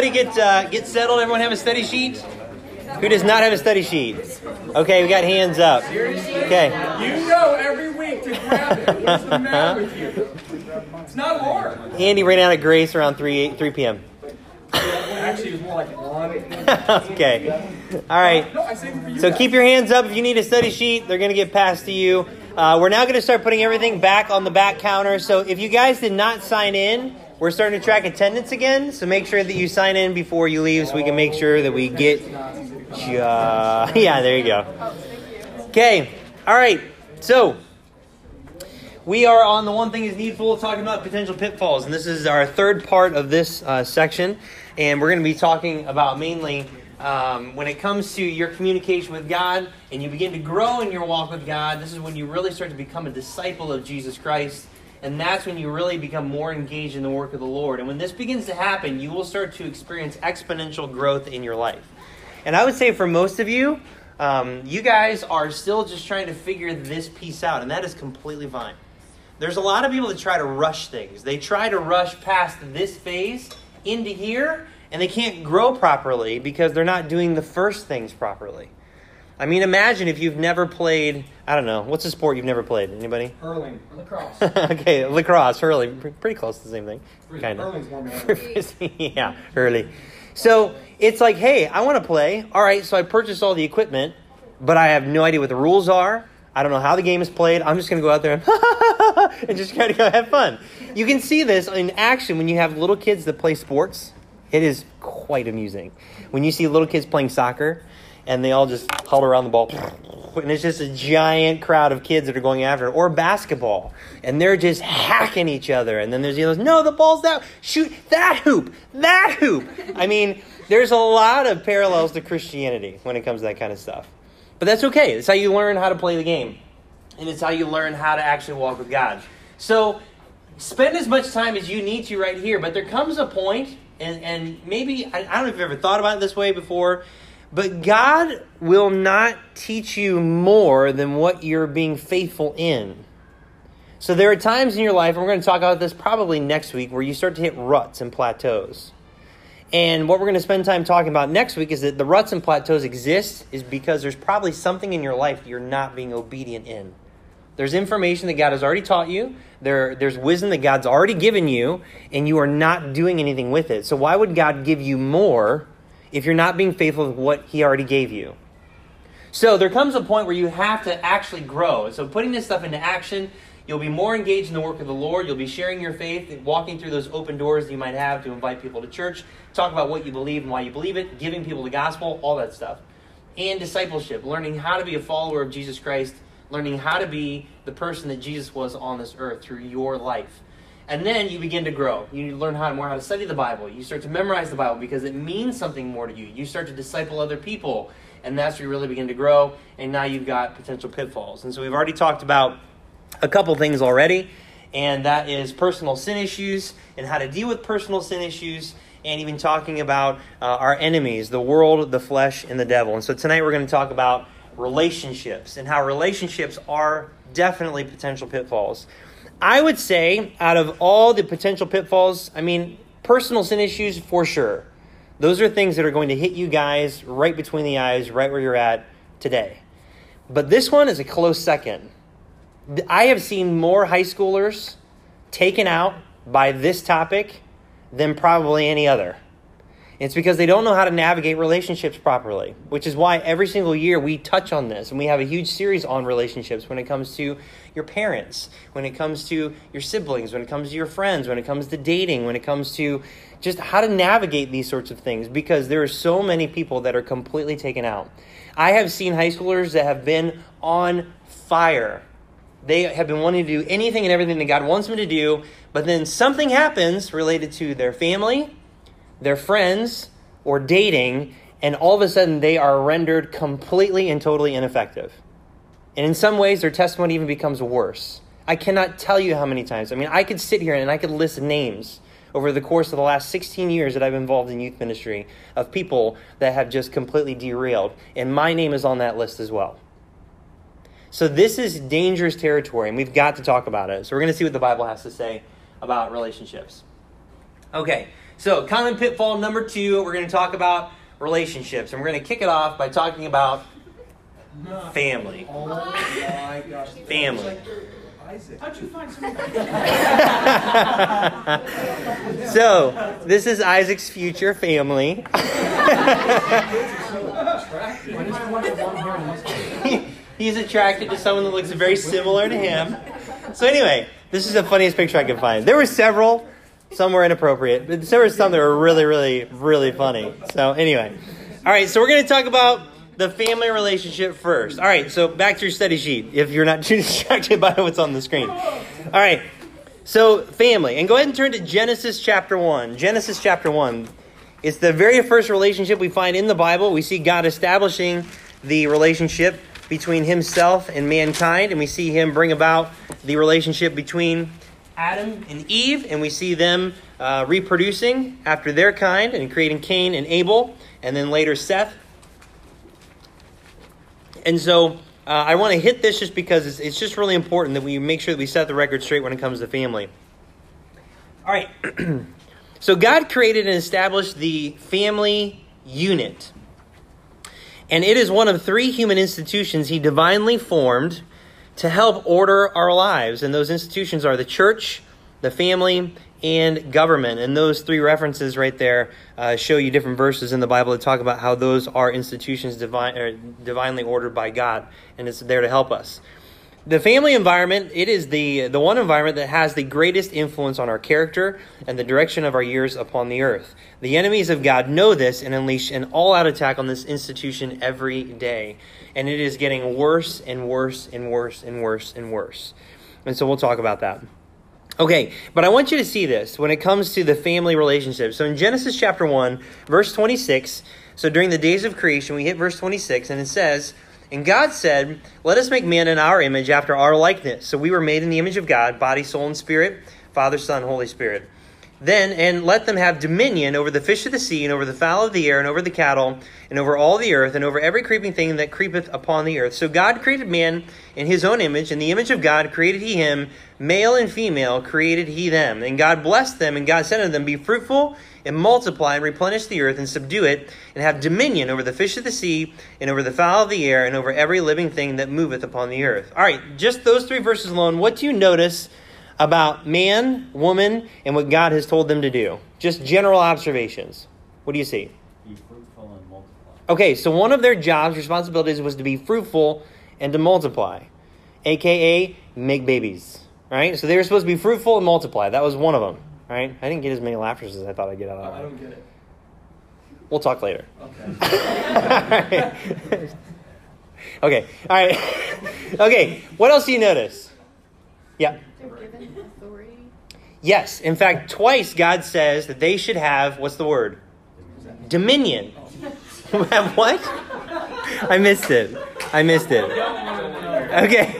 Everybody get uh, get settled. Everyone have a study sheet. Who does not have a study sheet? Okay, we got hands up. Okay. You know every week to grab it. What's the matter with you? It's not hard. Andy ran out of grace around 3 3 p.m. Actually, it was more like one. okay. All right. No, I saved it for you. So keep your hands up if you need a study sheet. They're going to get passed to you. Uh, we're now going to start putting everything back on the back counter. So if you guys did not sign in, we're starting to track attendance again. So make sure that you sign in before you leave so we can make sure that we get. Uh, yeah, there you go. Okay. All right. So we are on the one thing is needful talking about potential pitfalls and this is our third part of this uh, section and we're going to be talking about mainly um, when it comes to your communication with god and you begin to grow in your walk with god this is when you really start to become a disciple of jesus christ and that's when you really become more engaged in the work of the lord and when this begins to happen you will start to experience exponential growth in your life and i would say for most of you um, you guys are still just trying to figure this piece out and that is completely fine there's a lot of people that try to rush things. They try to rush past this phase into here, and they can't grow properly because they're not doing the first things properly. I mean, imagine if you've never played, I don't know, what's a sport you've never played? Anybody? Hurling. Lacrosse. okay, lacrosse, hurling, pretty close to the same thing. Kind of. Yeah, early. So it's like, hey, I want to play. All right, so I purchased all the equipment, but I have no idea what the rules are. I don't know how the game is played. I'm just going to go out there and, and just try to go have fun. You can see this in action when you have little kids that play sports. It is quite amusing. When you see little kids playing soccer and they all just huddle around the ball, and it's just a giant crowd of kids that are going after it, or basketball, and they're just hacking each other. And then there's those, no, the ball's that, shoot that hoop, that hoop. I mean, there's a lot of parallels to Christianity when it comes to that kind of stuff. But that's okay. It's how you learn how to play the game. And it's how you learn how to actually walk with God. So spend as much time as you need to right here. But there comes a point, and, and maybe, I, I don't know if you've ever thought about it this way before, but God will not teach you more than what you're being faithful in. So there are times in your life, and we're going to talk about this probably next week, where you start to hit ruts and plateaus. And what we're going to spend time talking about next week is that the ruts and plateaus exist is because there's probably something in your life you're not being obedient in. There's information that God has already taught you. There, there's wisdom that God's already given you, and you are not doing anything with it. So why would God give you more if you're not being faithful with what He already gave you? So there comes a point where you have to actually grow. So putting this stuff into action, you'll be more engaged in the work of the Lord. You'll be sharing your faith, walking through those open doors that you might have to invite people to church, talk about what you believe and why you believe it, giving people the gospel, all that stuff. And discipleship, learning how to be a follower of Jesus Christ, learning how to be the person that Jesus was on this earth through your life. And then you begin to grow. You learn how to more how to study the Bible. You start to memorize the Bible because it means something more to you. You start to disciple other people, and that's where you really begin to grow. And now you've got potential pitfalls. And so we've already talked about a couple things already, and that is personal sin issues and how to deal with personal sin issues, and even talking about uh, our enemies, the world, the flesh, and the devil. And so tonight we're going to talk about relationships and how relationships are definitely potential pitfalls. I would say, out of all the potential pitfalls, I mean, personal sin issues for sure. Those are things that are going to hit you guys right between the eyes, right where you're at today. But this one is a close second. I have seen more high schoolers taken out by this topic than probably any other. It's because they don't know how to navigate relationships properly, which is why every single year we touch on this and we have a huge series on relationships when it comes to your parents, when it comes to your siblings, when it comes to your friends, when it comes to dating, when it comes to just how to navigate these sorts of things because there are so many people that are completely taken out. I have seen high schoolers that have been on fire they have been wanting to do anything and everything that God wants them to do, but then something happens related to their family, their friends, or dating, and all of a sudden they are rendered completely and totally ineffective. And in some ways, their testimony even becomes worse. I cannot tell you how many times. I mean, I could sit here and I could list names over the course of the last 16 years that I've been involved in youth ministry of people that have just completely derailed. And my name is on that list as well. So this is dangerous territory, and we've got to talk about it. So we're going to see what the Bible has to say about relationships. Okay, So, common pitfall number two, we're going to talk about relationships. And we're going to kick it off by talking about family. Oh my gosh. Family. Isaac. How'd you find so So, this is Isaac's future family. He's attracted to someone that looks very similar to him. So, anyway, this is the funniest picture I could find. There were several, some were inappropriate, but there were some that were really, really, really funny. So, anyway. All right, so we're to talk about the family relationship first. All right, so back to your study sheet if you're not too distracted by what's on the screen. All right, so family. And go ahead and turn to Genesis chapter 1. Genesis chapter 1. It's the very first relationship we find in the Bible. We see God establishing the relationship between himself and mankind, and we see him bring about the relationship between Adam and Eve, and we see them uh, reproducing after their kind and creating Cain and Abel, and then later Seth. And so uh, I want to hit this just because it's, it's just really important that we make sure that we set the record straight when it comes to family. All right. so God created and established the family unit. And it is one of three human institutions he divinely formed to help order our lives. And those institutions are the church, the family, and government. And those three references right there uh, show you different verses in the Bible that talk about how those are institutions divine, er, divinely ordered by God, and it's there to help us. The family environment, it is the, the one environment that has the greatest influence on our character and the direction of our years upon the earth. The enemies of God know this and unleash an all out attack on this institution every day. And it is getting worse and worse and worse and worse and worse. And so we'll talk about that. Okay, but I want you to see this when it comes to the family relationship. So in Genesis chapter 1, verse 26, so during the days of creation, we hit verse 26, and it says, And God said, Let us make man in our image after our likeness. So we were made in the image of God, body, soul, and spirit, Father, Son, Holy Spirit. Then, and let them have dominion over the fish of the sea, and over the fowl of the air, and over the cattle, and over all the earth, and over every creeping thing that creepeth upon the earth. So God created man in his own image. In the image of God created he him, male and female created he them. And God blessed them, and God said unto them, Be fruitful, and multiply, and replenish the earth, and subdue it, and have dominion over the fish of the sea, and over the fowl of the air, and over every living thing that moveth upon the earth. All right, just those three verses alone, what do you notice? about man, woman, and what God has told them to do. Just general observations. What do you see? Be fruitful and multiply. Okay, so one of their jobs, responsibilities was to be fruitful and to multiply, aka make babies. Right? So they were supposed to be fruitful and multiply. That was one of them. Right? I didn't get as many laughters as I thought I'd get out of oh, I don't get it. We'll talk later. Okay. okay. All right. okay. What else do you notice? Yeah. They're given authority. Yes. In fact, twice God says that they should have what's the word? Dominion. Have what? I missed it. I missed it. Okay.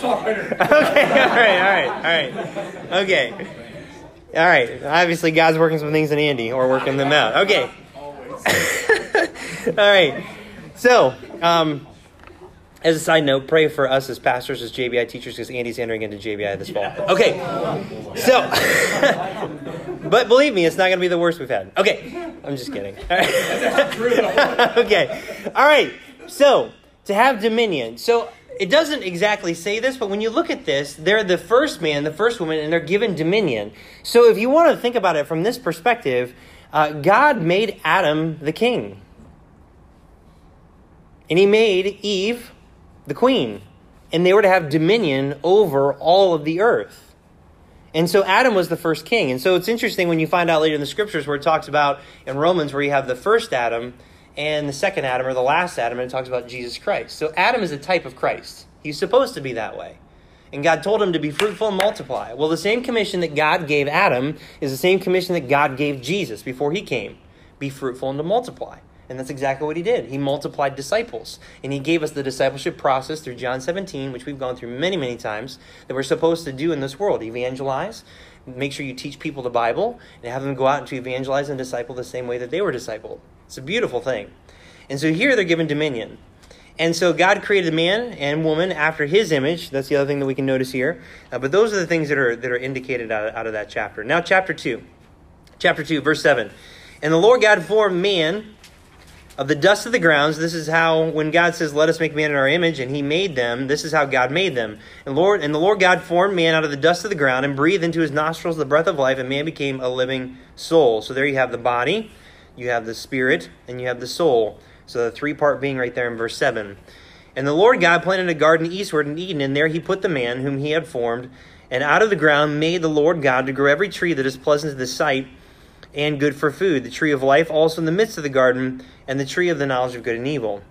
Talk later. Okay. All right. All right. All right. Okay. All right. Obviously, God's working some things in Andy or working them out. Okay. Always. All right. So, um, as a side note, pray for us as pastors, as JBI teachers, because Andy's entering into JBI this fall. Okay. So, but believe me, it's not going to be the worst we've had. Okay. I'm just kidding. All right. Okay. All right. So, to have dominion. So, it doesn't exactly say this, but when you look at this, they're the first man, the first woman, and they're given dominion. So, if you want to think about it from this perspective, uh, God made Adam the king. And he made Eve the queen. And they were to have dominion over all of the earth. And so Adam was the first king. And so it's interesting when you find out later in the scriptures where it talks about in Romans where you have the first Adam and the second Adam or the last Adam, and it talks about Jesus Christ. So Adam is a type of Christ. He's supposed to be that way. And God told him to be fruitful and multiply. Well, the same commission that God gave Adam is the same commission that God gave Jesus before he came be fruitful and to multiply. And that's exactly what he did. He multiplied disciples. And he gave us the discipleship process through John 17, which we've gone through many, many times, that we're supposed to do in this world evangelize, make sure you teach people the Bible, and have them go out and to evangelize and disciple the same way that they were discipled. It's a beautiful thing. And so here they're given dominion. And so God created man and woman after His image. That's the other thing that we can notice here. Uh, but those are the things that are that are indicated out of, out of that chapter. Now, chapter two. chapter 2, verse 7. And the Lord God formed man of the dust of the grounds. This is how, when God says, Let us make man in our image, and he made them, this is how God made them. And, Lord, and the Lord God formed man out of the dust of the ground and breathed into his nostrils the breath of life, and man became a living soul. So there you have the body, you have the spirit, and you have the soul. So the three part being right there in verse 7. And the Lord God planted a garden eastward in Eden, and there he put the man whom he had formed. And out of the ground made the Lord God to grow every tree that is pleasant to the sight and good for food, the tree of life also in the midst of the garden, and the tree of the knowledge of good and evil.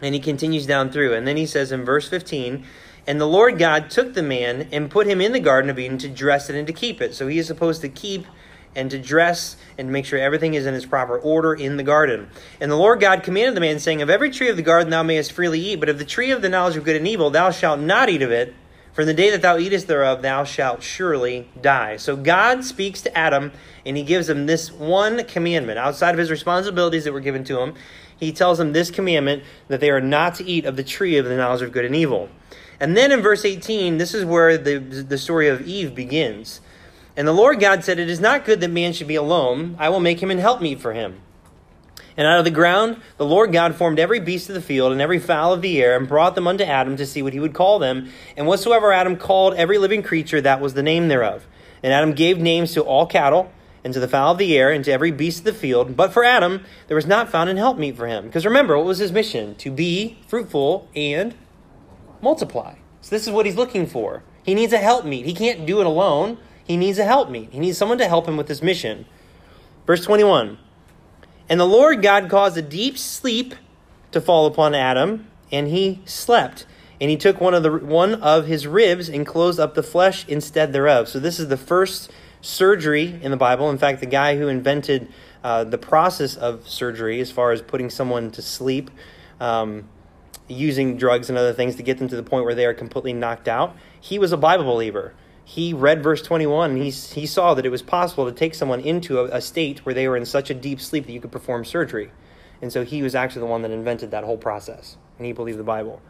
And he continues down through. And then he says in verse 15, And the Lord God took the man and put him in the Garden of Eden to dress it and to keep it. So he is supposed to keep and to dress and make sure everything is in its proper order in the garden. And the Lord God commanded the man, saying, Of every tree of the garden thou mayest freely eat, but of the tree of the knowledge of good and evil thou shalt not eat of it. For in the day that thou eatest thereof, thou shalt surely die. So God speaks to Adam, and he gives him this one commandment. Outside of his responsibilities that were given to him, he tells him this commandment that they are not to eat of the tree of the knowledge of good and evil. And then in verse 18, this is where the, the story of Eve begins. And the Lord God said, It is not good that man should be alone. I will make him an helpmeet for him. And out of the ground the Lord God formed every beast of the field and every fowl of the air, and brought them unto Adam to see what he would call them. And whatsoever Adam called every living creature, that was the name thereof. And Adam gave names to all cattle, and to the fowl of the air, and to every beast of the field. But for Adam, there was not found an helpmeet for him. Because remember, what was his mission? To be fruitful and multiply. So this is what he's looking for. He needs a helpmeet. He can't do it alone. He needs a helpmeet. He needs someone to help him with this mission. Verse 21 And the Lord God caused a deep sleep to fall upon Adam, and he slept. And he took one of the one of his ribs and closed up the flesh instead thereof. So this is the first surgery in the Bible. In fact, the guy who invented uh, the process of surgery, as far as putting someone to sleep, um, using drugs and other things to get them to the point where they are completely knocked out, he was a Bible believer he read verse 21 and he, he saw that it was possible to take someone into a, a, state where they were in such a deep sleep that you could perform surgery. And so he was actually the one that invented that whole process. And he believed the Bible.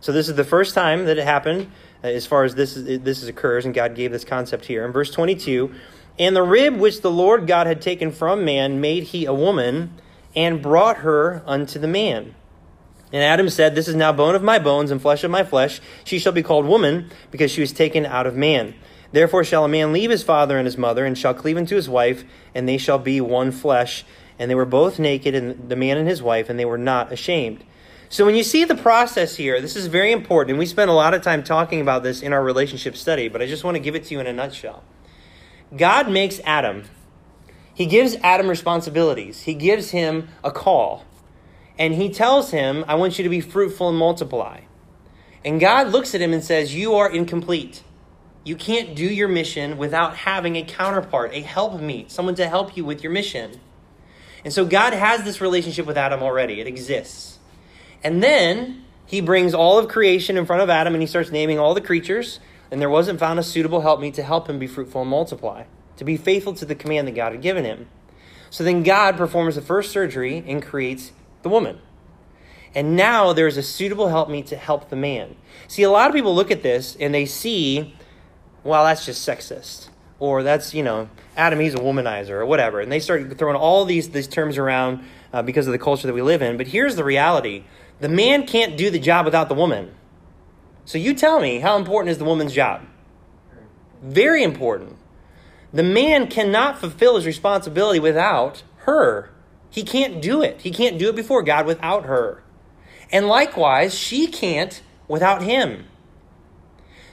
So this is the first time that it happened uh, as far as this, is, this is occurs, and God gave this concept here. In verse 22, And the rib which the Lord God had taken from man made he a woman, and brought her unto the man. And Adam said, This is now bone of my bones and flesh of my flesh. She shall be called woman, because she was taken out of man. Therefore shall a man leave his father and his mother, and shall cleave unto his wife, and they shall be one flesh. And they were both naked, and the man and his wife, and they were not ashamed. So when you see the process here, this is very important, and we spent a lot of time talking about this in our relationship study, but I just want to give it to you in a nutshell. God makes Adam. He gives Adam responsibilities. He gives him a call and he tells him, I want you to be fruitful and multiply. And God looks at him and says, You are incomplete. You can't do your mission without having a counterpart, a helpmeet, someone to help you with your mission. And so God has this relationship with Adam already, it exists. And then he brings all of creation in front of Adam and he starts naming all the creatures, and there wasn't found a suitable helpmeet to help him be fruitful and multiply, to be faithful to the command that God had given him. So then God performs the first surgery and creates the woman. And now there's a suitable helpmeet to help the man. See, a lot of people look at this and they see, well, that's just sexist. Or that's, you know, Adam, he's a womanizer or whatever. And they start throwing all these, these terms around uh, because of the culture that we live in. But here's the reality the man can't do the job without the woman. So you tell me, how important is the woman's job? Very important. The man cannot fulfill his responsibility without her. He can't do it. He can't do it before God without her. And likewise, she can't without him.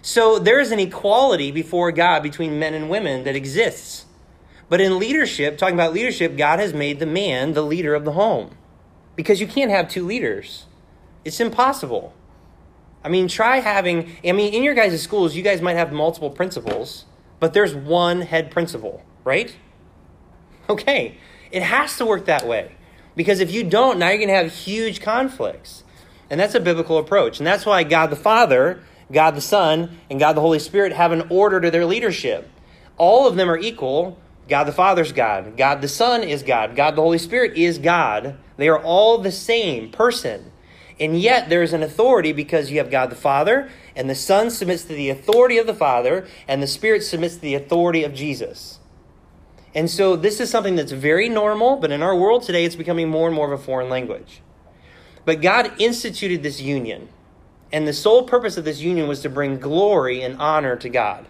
So there is an equality before God between men and women that exists. But in leadership, talking about leadership, God has made the man the leader of the home. Because you can't have two leaders. It's impossible. I mean, try having, I mean, in your guys' schools, you guys might have multiple principals, but there's one head principal, right? Okay. It has to work that way. Because if you don't, now you're going to have huge conflicts. And that's a biblical approach. And that's why God the Father, God the Son, and God the Holy Spirit have an order to their leadership. All of them are equal. God the Father's God. God the Son is God. God the Holy Spirit is God. They are all the same person. And yet there is an authority because you have God the Father, and the Son submits to the authority of the Father, and the Spirit submits to the authority of Jesus. And so this is something that's very normal, but in our world today, it's becoming more and more of a foreign language. But God instituted this union. And the sole purpose of this union was to bring glory and honor to God.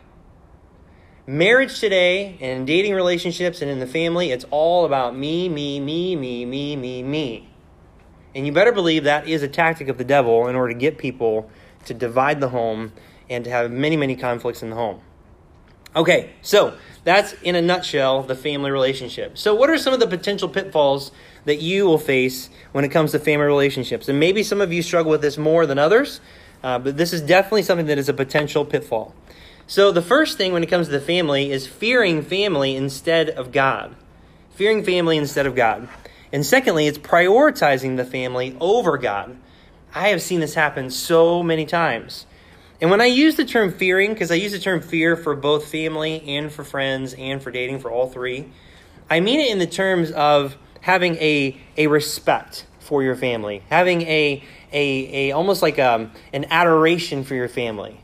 Marriage today and in dating relationships and in the family, it's all about me, me, me, me, me, me, me. And you better believe that is a tactic of the devil in order to get people to divide the home and to have many, many conflicts in the home. Okay, so that's in a nutshell the family relationship. So, what are some of the potential pitfalls that you will face when it comes to family relationships? And maybe some of you struggle with this more than others, uh, but this is definitely something that is a potential pitfall. So, the first thing when it comes to the family is fearing family instead of God. Fearing family instead of God. And secondly, it's prioritizing the family over God. I have seen this happen so many times. And when I use the term fearing, because I use the term fear for both family and for friends and for dating, for all three, I mean it in the terms of having a, a respect for your family, having a, a, a almost like a, um, an adoration for your family,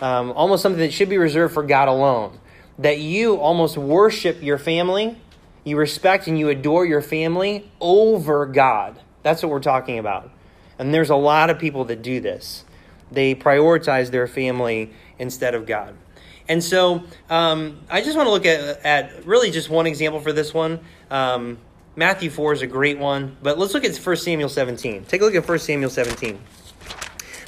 um, almost something that should be reserved for God alone. That you almost worship your family, you respect and you adore your family over God. That's what we're talking about. And there's a lot of people that do this. They prioritize their family instead of God. And so um, I just want to look at, at really just one example for this one. Um, Matthew 4 is a great one, but let's look at 1 Samuel 17. Take a look at 1 Samuel 17.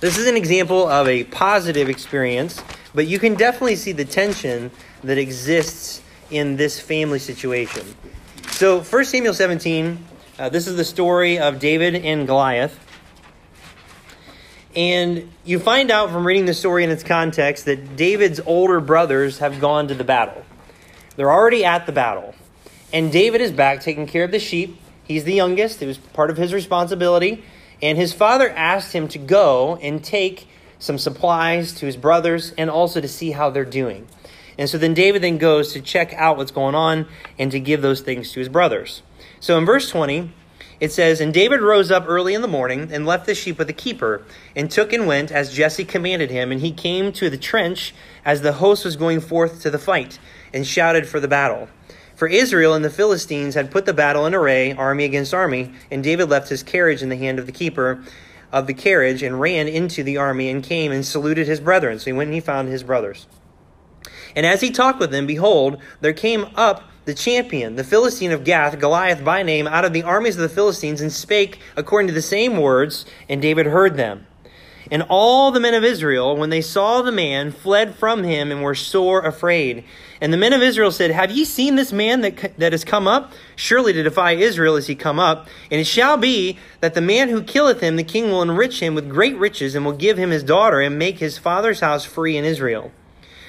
This is an example of a positive experience, but you can definitely see the tension that exists in this family situation. So, 1 Samuel 17, uh, this is the story of David and Goliath. And you find out from reading the story in its context that David's older brothers have gone to the battle. They're already at the battle. And David is back taking care of the sheep. He's the youngest, it was part of his responsibility. And his father asked him to go and take some supplies to his brothers and also to see how they're doing. And so then David then goes to check out what's going on and to give those things to his brothers. So in verse 20, it says, And David rose up early in the morning and left the sheep with the keeper, and took and went as Jesse commanded him. And he came to the trench as the host was going forth to the fight, and shouted for the battle. For Israel and the Philistines had put the battle in array, army against army, and David left his carriage in the hand of the keeper of the carriage, and ran into the army, and came and saluted his brethren. So he went and he found his brothers. And as he talked with them, behold, there came up the champion, the Philistine of Gath, Goliath by name, out of the armies of the Philistines, and spake according to the same words, and David heard them. And all the men of Israel, when they saw the man, fled from him and were sore afraid. And the men of Israel said, Have ye seen this man that, that has come up? Surely to defy Israel is he come up. And it shall be that the man who killeth him, the king will enrich him with great riches, and will give him his daughter, and make his father's house free in Israel.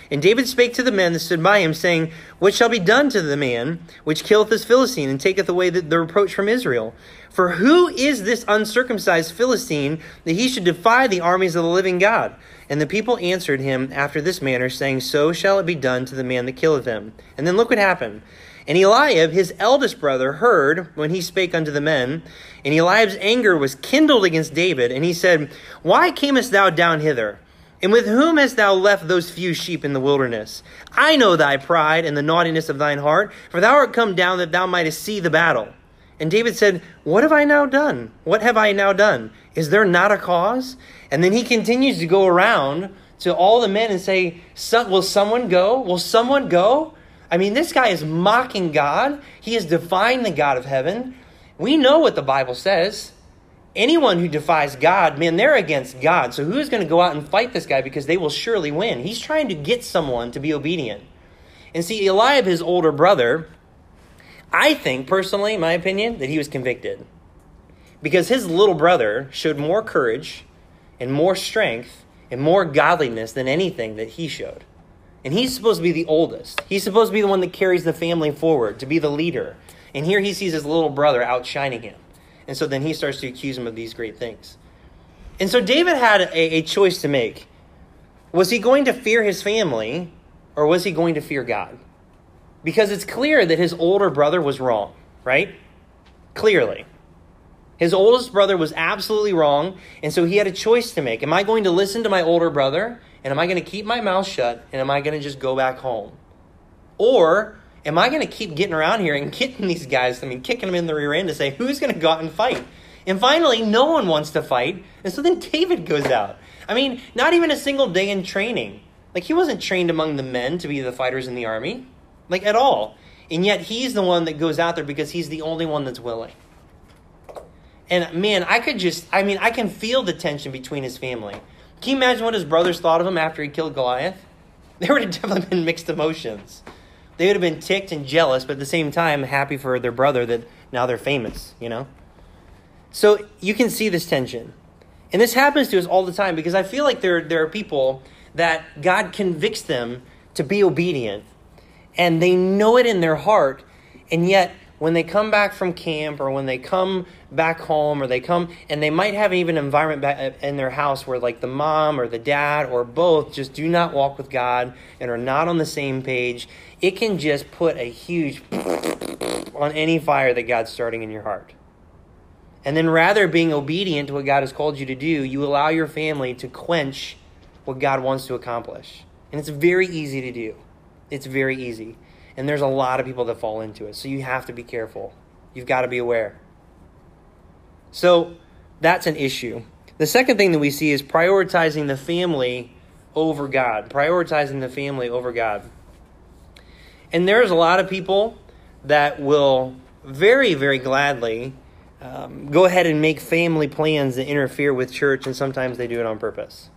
And David spake to the men that stood by him, saying, What shall be done to the man which killeth this Philistine, and taketh away the, the, reproach from Israel? For who is this uncircumcised Philistine, that he should defy the armies of the living God? And the people answered him after this manner, saying, So shall it be done to the man that killeth him. And then look what happened. And Eliab, his eldest brother, heard when he spake unto the men. And Eliab's anger was kindled against David, and he said, Why camest thou down hither? And with whom hast thou left those few sheep in the wilderness? I know thy pride and the naughtiness of thine heart, for thou art come down that thou mightest see the battle. And David said, What have I now done? What have I now done? Is there not a cause? And then he continues to go around to all the men and say, Will someone go? Will someone go? I mean, this guy is mocking God. He is defying the God of heaven. We know what the Bible says anyone who defies God, man, they're against God. So who's going to go out and fight this guy because they will surely win? He's trying to get someone to be obedient. And see, Eliab, his older brother, I think, personally, my opinion, that he was convicted. Because his little brother showed more courage and more strength and more godliness than anything that he showed. And he's supposed to be the oldest. He's supposed to be the one that carries the family forward, to be the leader. And here he sees his little brother outshining him. And so then he starts to accuse him of these great things. And so David had a, a choice to make. Was he going to fear his family or was he going to fear God? Because it's clear that his older brother was wrong, right? Clearly. His oldest brother was absolutely wrong, and so he had a choice to make. Am I going to listen to my older brother, and am I going to keep my mouth shut, and am I going to just go back home? Or am I going to keep getting around here and getting these guys, I mean, kicking them in the rear end to say, who's going to go out and fight? And finally, no one wants to fight. And so then David goes out. I mean, not even a single day in training. Like, he wasn't trained among the men to be the fighters in the army, like, at all. And yet, he's the one that goes out there because he's the only one that's willing. And man, I could just, I mean, I can feel the tension between his family. Can you imagine what his brothers thought of him after he killed Goliath? There would have definitely been mixed emotions. They would have been ticked and jealous, but at the same time, happy for their brother that now they're famous, you know? So you can see this tension. And this happens to us all the time because I feel like there, there are people that God convicts them to be obedient. And they know it in their heart, and yet when they come back from camp or when they come back home or they come and they might have even an environment back uh, in their house where like the mom or the dad or both just do not walk with God and are not on the same page, it can just put a huge on any fire that God's starting in your heart. And then rather being obedient to what God has called you to do, you allow your family to quench what God wants to accomplish. And it's very easy to do. It's very easy. And there's a lot of people that fall into it. So you have to be careful. You've got to be aware. So that's an issue. The second thing that we see is prioritizing the family over God, prioritizing the family over God. And there's a lot of people that will very, very gladly um, go ahead and make family plans that interfere with church, and sometimes they do it on purpose.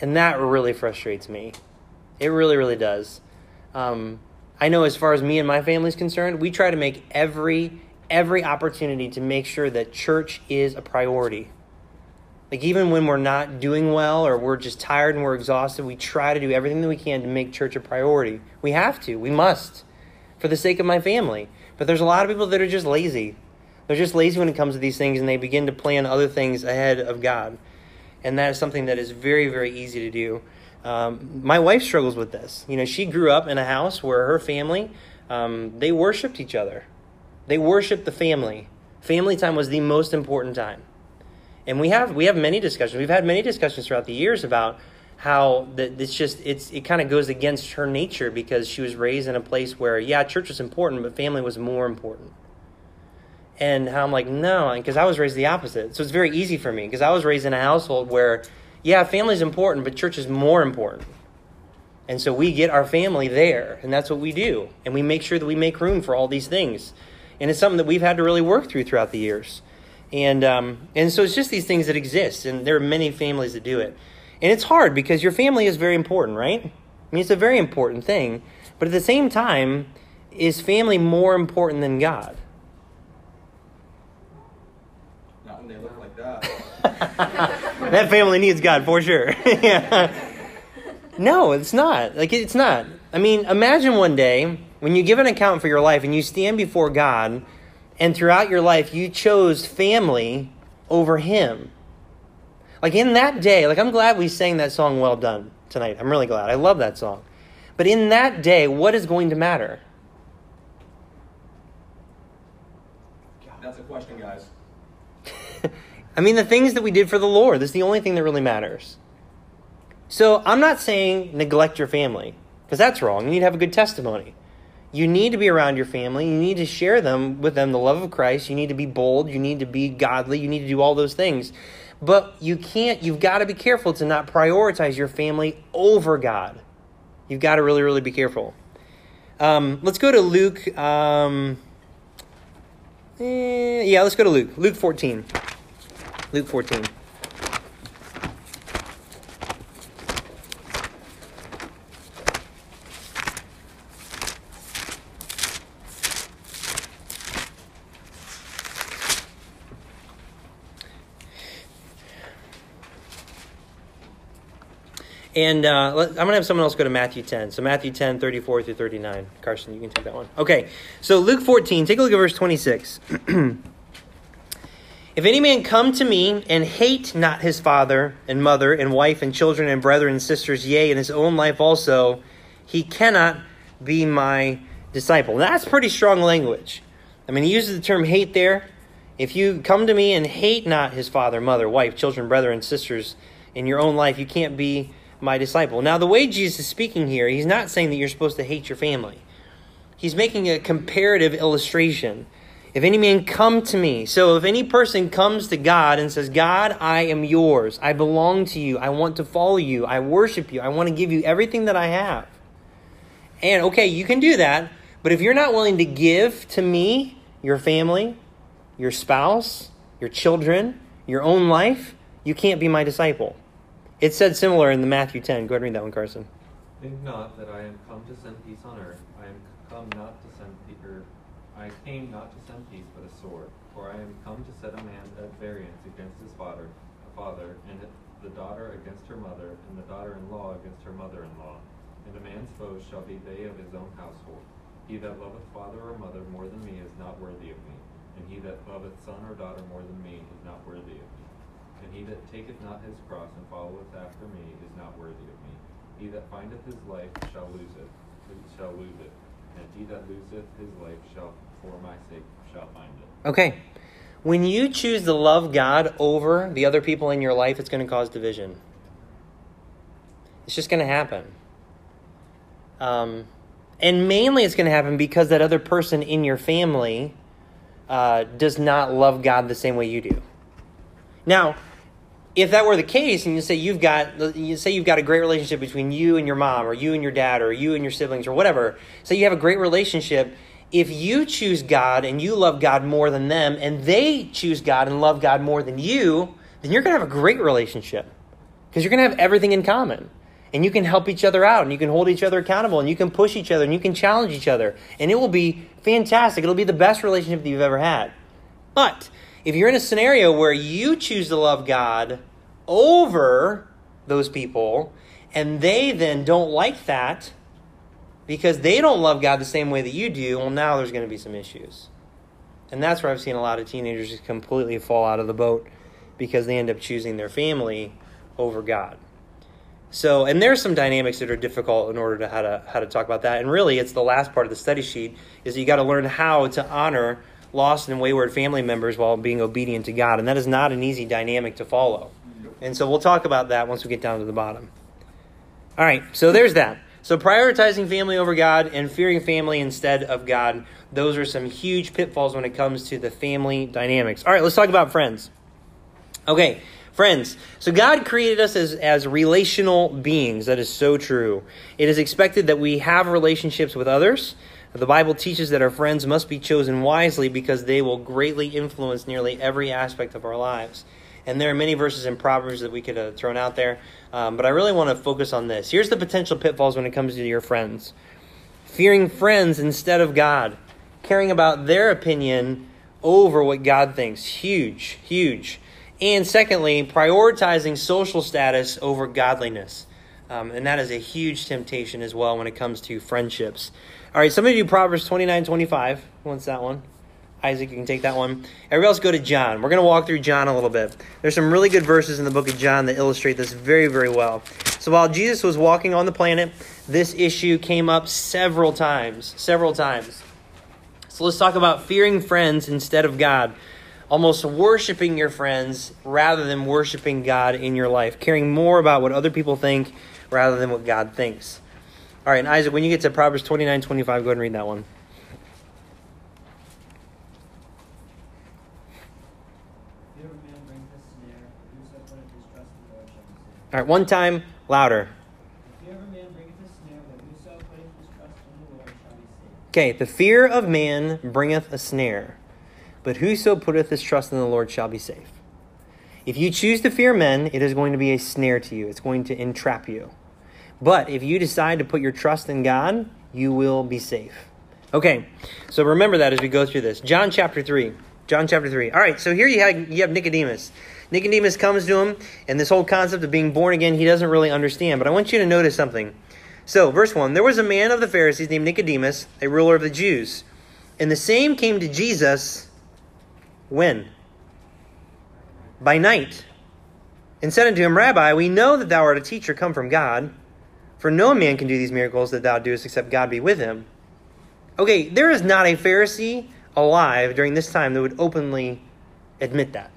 And that really frustrates me. It really, really does. Um, I know as far as me and my family is concerned, we try to make every every opportunity to make sure that church is a priority. Like even when we're not doing well or we're just tired and we're exhausted, we try to do everything that we can to make church a priority. We have to. We must for the sake of my family. But there's a lot of people that are just lazy. They're just lazy when it comes to these things and they begin to plan other things ahead of God. And that is something that is very, very easy to do. Um, my wife struggles with this. You know, she grew up in a house where her family, um, they worshiped each other. They worshiped the family. Family time was the most important time. And we have we have many discussions. We've had many discussions throughout the years about how that it's just it's it kind of goes against her nature because she was raised in a place where yeah, church was important, but family was more important. And how I'm like, no, because I was raised the opposite. So it's very easy for me because I was raised in a household where yeah, family's important, but church is more important. And so we get our family there, and that's what we do. And we make sure that we make room for all these things. And it's something that we've had to really work through throughout the years. And, um, and so it's just these things that exist, and there are many families that do it. And it's hard because your family is very important, right? I mean, it's a very important thing. But at the same time, is family more important than God? Not when they look like that. that family needs God for sure. yeah. No, it's not. Like it's not. I mean, imagine one day when you give an account for your life and you stand before God and throughout your life you chose family over him. Like in that day, like I'm glad we sang that song well done tonight. I'm really glad. I love that song. But in that day, what is going to matter? That's a question, guys. I mean, the things that we did for the Lord, that's the only thing that really matters. So I'm not saying neglect your family, because that's wrong. You need to have a good testimony. You need to be around your family. You need to share them with them the love of Christ. You need to be bold. You need to be godly. You need to do all those things. But you can't, you've got to be careful to not prioritize your family over God. You've got to really, really be careful. Um, let's go to Luke. Um, eh, yeah, let's go to Luke. Luke 14. Luke 14. And uh, I'm going to have someone else go to Matthew 10. So Matthew 10, 34 through 39. Carson, you can take that one. Okay, so Luke 14, take a look at verse 26. If any man come to me and hate not his father and mother and wife and children and brethren and sisters, yea, and his own life also, he cannot be my disciple. That's pretty strong language. I mean, he uses the term hate there. If you come to me and hate not his father, mother, wife, children, brethren, and sisters in your own life, you can't be my disciple. Now, the way Jesus is speaking here, he's not saying that you're supposed to hate your family. he's making a comparative illustration. If any man come to me, so if any person comes to God and says, God, I am yours, I belong to you, I want to follow you, I worship you, I want to give you everything that I have. And okay, you can do that, but if you're not willing to give to me, your family, your spouse, your children, your own life, you can't be my disciple. It's said similar in the Matthew 10. Go ahead and read that one, Carson. Think not that I am come to send peace on earth. I am come not to send peace, or I came not to send peace, but a sword. For I am come to set a man at variance against his father, father, and the daughter against her mother, and the daughter-in-law against her mother-in-law. And a man's foes shall be they of his own household. He that loveth father or mother more than me is not worthy of me, and he that loveth son or daughter more than me is not worthy of me. And he that taketh not his cross and followeth after me is not worthy of me. He that findeth his life shall lose it, shall lose it, and he that loseth his life shall for my sake shall find it. Okay. When you choose to love God over the other people in your life, it's going to cause division. It's just going to happen. Um, and mainly it's going to happen because that other person in your family uh, does not love God the same way you do. Now, if that were the case, and you say you've got you say you've got a great relationship between you and your mom, or you and your dad, or you and your siblings, or whatever, say you have a great relationship. If you choose God and you love God more than them, and they choose God and love God more than you, then you're going to have a great relationship because you're going to have everything in common. And you can help each other out and you can hold each other accountable and you can push each other and you can challenge each other. And it will be fantastic. It'll be the best relationship that you've ever had. But if you're in a scenario where you choose to love god over those people and they then don't like that because they don't love god the same way that you do well now there's going to be some issues and that's where i've seen a lot of teenagers just completely fall out of the boat because they end up choosing their family over god so, and there's some dynamics that are difficult in order to how to how to talk about that. And really, it's the last part of the study sheet is you got to learn how to honor lost and wayward family members while being obedient to God, and that is not an easy dynamic to follow. And so we'll talk about that once we get down to the bottom. All right, so there's that. So prioritizing family over God and fearing family instead of God, those are some huge pitfalls when it comes to the family dynamics. All right, let's talk about friends. Okay, Friends, so God created us as, as relational beings. That is so true. It is expected that we have relationships with others. The Bible teaches that our friends must be chosen wisely because they will greatly influence nearly every aspect of our lives. And there are many verses in Proverbs that we could have thrown out there, um, but I really want to focus on this. Here's the potential pitfalls when it comes to your friends fearing friends instead of God, caring about their opinion over what God thinks. Huge, huge. And secondly, prioritizing social status over godliness. Um, and that is a huge temptation as well when it comes to friendships. All right, somebody do Proverbs 29 25. Who wants that one? Isaac, you can take that one. Everybody else go to John. We're going to walk through John a little bit. There's some really good verses in the book of John that illustrate this very, very well. So while Jesus was walking on the planet, this issue came up several times. Several times. So let's talk about fearing friends instead of God almost worshiping your friends rather than worshiping God in your life, caring more about what other people think rather than what God thinks. All right, and Isaac, when you get to Proverbs 29 25, go ahead and read that one. All right, one time, louder. Okay, the fear of man bringeth a snare but whoso putteth his trust in the Lord shall be safe. If you choose to fear men, it is going to be a snare to you, it's going to entrap you. But if you decide to put your trust in God, you will be safe. Okay, so remember that as we go through this. John chapter 3. John chapter 3. All right, so here you have, you have Nicodemus. Nicodemus comes to him, and this whole concept of being born again, he doesn't really understand. But I want you to notice something. So, verse 1 There was a man of the Pharisees named Nicodemus, a ruler of the Jews. And the same came to Jesus when? By night. And said unto him, Rabbi, we know that thou art a teacher come from God, for no man can do these miracles that thou doest except God be with him. Okay, there is not a Pharisee alive during this time that would openly admit that.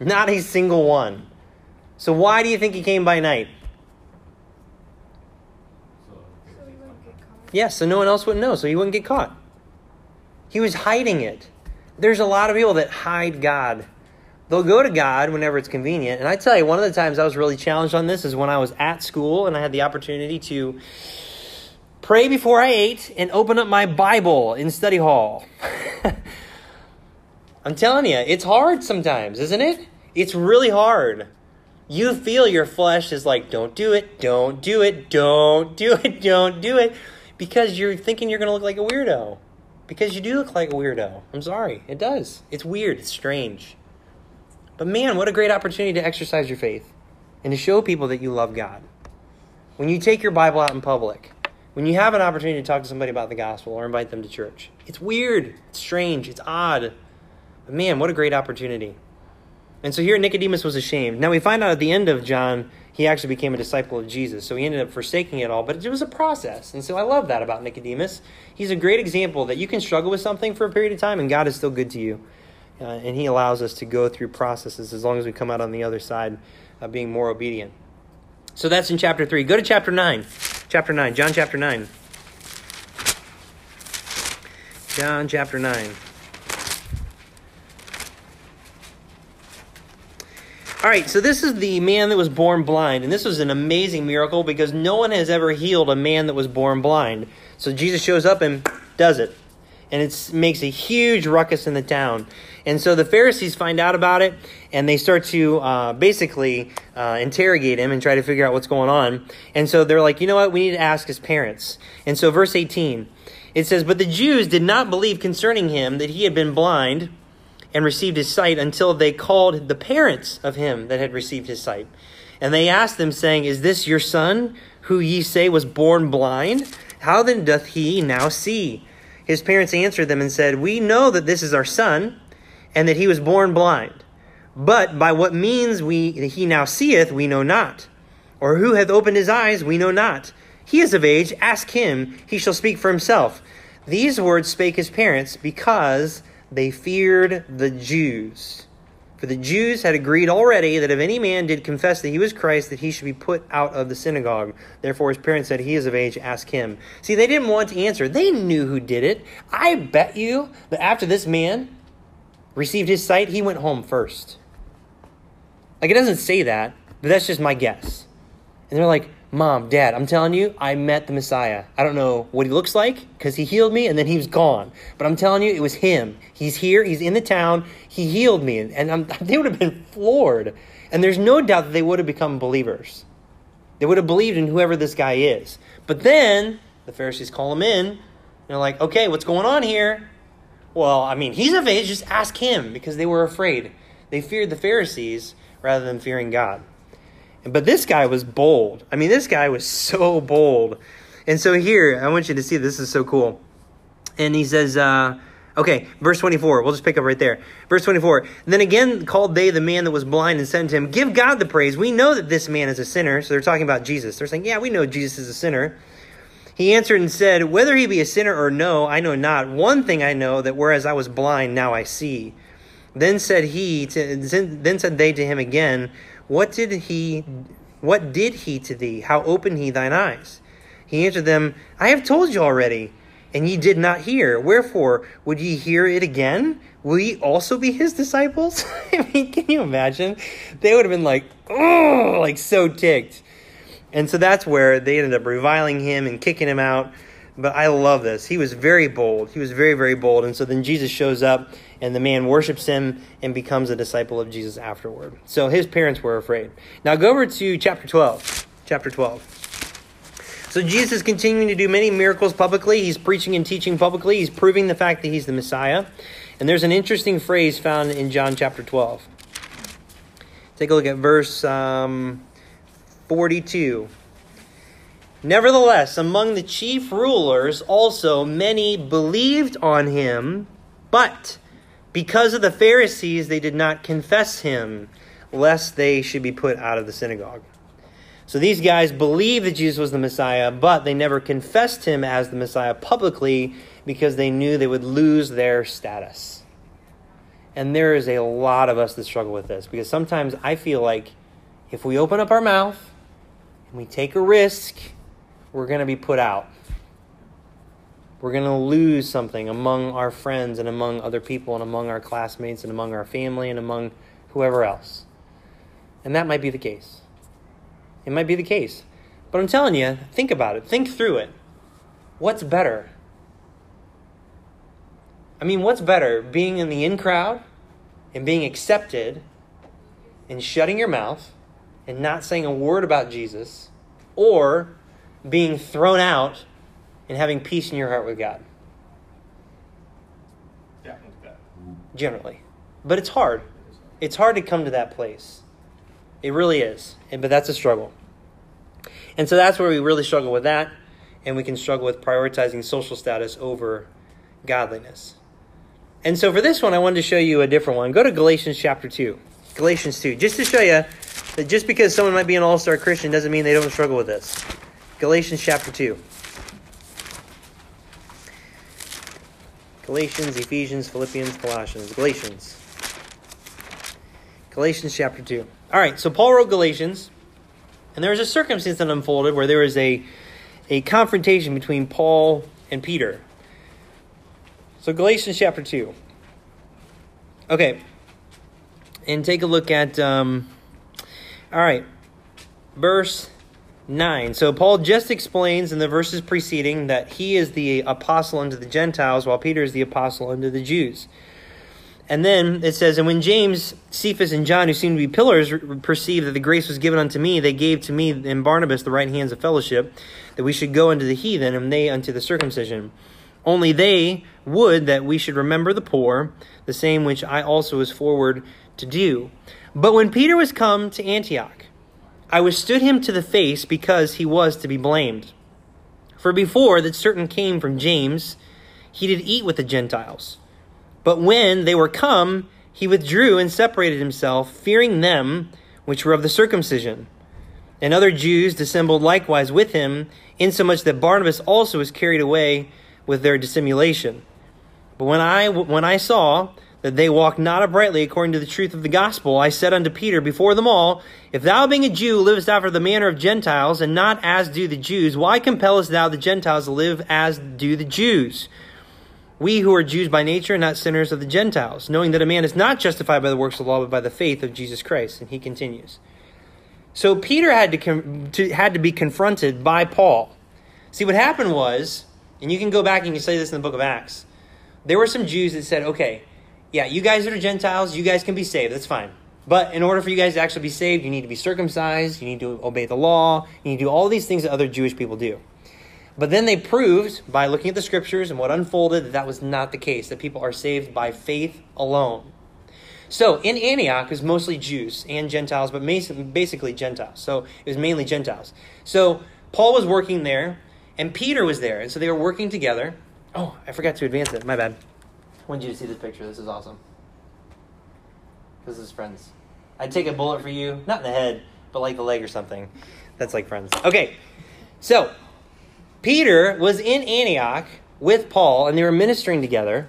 Not a single one. So why do you think he came by night? Yeah, so no one else would know, so he wouldn't get caught. He was hiding it. There's a lot of people that hide God. They'll go to God whenever it's convenient. And I tell you, one of the times I was really challenged on this is when I was at school and I had the opportunity to pray before I ate and open up my Bible in study hall. I'm telling you, it's hard sometimes, isn't it? It's really hard. You feel your flesh is like, don't do it, don't do it, don't do it, don't do it, because you're thinking you're going to look like a weirdo. Because you do look like a weirdo. I'm sorry. It does. It's weird. It's strange. But man, what a great opportunity to exercise your faith and to show people that you love God. When you take your Bible out in public, when you have an opportunity to talk to somebody about the gospel or invite them to church, it's weird, it's strange, it's odd. But man, what a great opportunity. And so here Nicodemus was ashamed. Now we find out at the end of John, he actually became a disciple of Jesus. So he ended up forsaking it all, but it was a process. And so I love that about Nicodemus. He's a great example that you can struggle with something for a period of time and God is still good to you. Uh, and he allows us to go through processes as long as we come out on the other side uh, being more obedient. So that's in chapter 3. Go to chapter 9. Chapter 9. John chapter 9. John chapter 9. All right, so this is the man that was born blind, and this was an amazing miracle because no one has ever healed a man that was born blind. So Jesus shows up and does it, and it makes a huge ruckus in the town. And so the Pharisees find out about it, and they start to uh, basically uh, interrogate him and try to figure out what's going on. And so they're like, you know what? We need to ask his parents. And so, verse 18, it says, But the Jews did not believe concerning him that he had been blind and received his sight until they called the parents of him that had received his sight. And they asked them, saying, Is this your son, who ye say was born blind? How then doth he now see? His parents answered them and said, We know that this is our son, and that he was born blind. But by what means we he now seeth, we know not. Or who hath opened his eyes, we know not. He is of age, ask him, he shall speak for himself. These words spake his parents, because they feared the Jews. For the Jews had agreed already that if any man did confess that he was Christ, that he should be put out of the synagogue. Therefore his parents said, He is of age, ask him. See, they didn't want to answer. They knew who did it. I bet you that after this man received his sight, he went home first. Like, it doesn't say that, but that's just my guess. And they're like, Mom, Dad, I'm telling you, I met the Messiah. I don't know what he looks like because he healed me and then he was gone. But I'm telling you, it was him. He's here, he's in the town, he healed me. And they would have been floored. And there's no doubt that they would have become believers. They would have believed in whoever this guy is. But then the Pharisees call him in. They're like, okay, what's going on here? Well, I mean, he's of age, just ask him because they were afraid. They feared the Pharisees rather than fearing God. But this guy was bold. I mean, this guy was so bold. And so here, I want you to see this is so cool. And he says, uh, okay, verse 24. We'll just pick up right there. Verse 24. Then again called they the man that was blind and said to him, Give God the praise. We know that this man is a sinner. So they're talking about Jesus. They're saying, Yeah, we know Jesus is a sinner. He answered and said, Whether he be a sinner or no, I know not. One thing I know, that whereas I was blind, now I see. Then said he to, then said they to him again, what did he what did he to thee? How opened he thine eyes? He answered them, I have told you already, and ye did not hear. Wherefore would ye hear it again? Will ye also be his disciples? I mean, can you imagine? They would have been like, oh, like so ticked. And so that's where they ended up reviling him and kicking him out. But I love this. He was very bold. He was very, very bold. And so then Jesus shows up, and the man worships him and becomes a disciple of Jesus afterward. So his parents were afraid. Now go over to chapter 12. Chapter 12. So Jesus is continuing to do many miracles publicly. He's preaching and teaching publicly. He's proving the fact that he's the Messiah. And there's an interesting phrase found in John chapter 12. Take a look at verse um, 42. Nevertheless, among the chief rulers also many believed on him, but because of the Pharisees they did not confess him, lest they should be put out of the synagogue. So these guys believed that Jesus was the Messiah, but they never confessed him as the Messiah publicly because they knew they would lose their status. And there is a lot of us that struggle with this because sometimes I feel like if we open up our mouth we take a risk, we're going to be put out. We're going to lose something among our friends and among other people and among our classmates and among our family and among whoever else. And that might be the case. It might be the case. But I'm telling you, think about it. Think through it. What's better? I mean, what's better? Being in the in crowd and being accepted and shutting your mouth and not saying a word about Jesus, or being thrown out and having peace in your heart with God? Definitely that. Generally. But it's hard. It's hard to come to that place. It really is. And, but that's a struggle. And so that's where we really struggle with that. And we can struggle with prioritizing social status over godliness. And so for this one, I wanted to show you a different one. Go to Galatians chapter 2. Galatians 2. Just to show you that just because someone might be an all star Christian doesn't mean they don't struggle with this. Galatians chapter 2. Galatians, Ephesians, Philippians, Colossians. Galatians. Galatians chapter 2. All right, so Paul wrote Galatians, and there was a circumstance that unfolded where there was a, a confrontation between Paul and Peter. So, Galatians chapter 2. Okay, and take a look at, um, all right, verse 9. So, Paul just explains in the verses preceding that he is the apostle unto the Gentiles, while Peter is the apostle unto the Jews. And then it says, And when James, Cephas, and John, who seemed to be pillars, perceived that the grace was given unto me, they gave to me and Barnabas the right hands of fellowship, that we should go unto the heathen, and they unto the circumcision. Only they would that we should remember the poor, the same which I also was forward to do. But when Peter was come to Antioch, I withstood him to the face because he was to be blamed. For before that certain came from James, he did eat with the Gentiles. But when they were come, he withdrew and separated himself, fearing them which were of the circumcision. And other Jews dissembled likewise with him, insomuch that Barnabas also was carried away with their dissimulation. But when I, when I saw that they walk not uprightly according to the truth of the gospel, I said unto Peter before them all, If thou, being a Jew, livest after the manner of Gentiles, and not as do the Jews, why compellest thou the Gentiles to live as do the Jews? We who are Jews by nature, not sinners of the Gentiles, knowing that a man is not justified by the works of the law, but by the faith of Jesus Christ. And he continues. So Peter had to, com- to, had to be confronted by Paul. See, what happened was, and you can go back and you say this in the book of Acts, there were some Jews that said, okay, yeah, you guys are Gentiles, you guys can be saved, that's fine. But in order for you guys to actually be saved, you need to be circumcised, you need to obey the law, you need to do all these things that other Jewish people do. But then they proved by looking at the scriptures and what unfolded that that was not the case, that people are saved by faith alone. So in Antioch, it was mostly Jews and Gentiles, but basically Gentiles. So it was mainly Gentiles. So Paul was working there, and Peter was there, and so they were working together. Oh, I forgot to advance it. My bad. I wanted you to see this picture. This is awesome. This is friends. I'd take a bullet for you, not in the head, but like the leg or something. That's like friends. Okay, so Peter was in Antioch with Paul, and they were ministering together.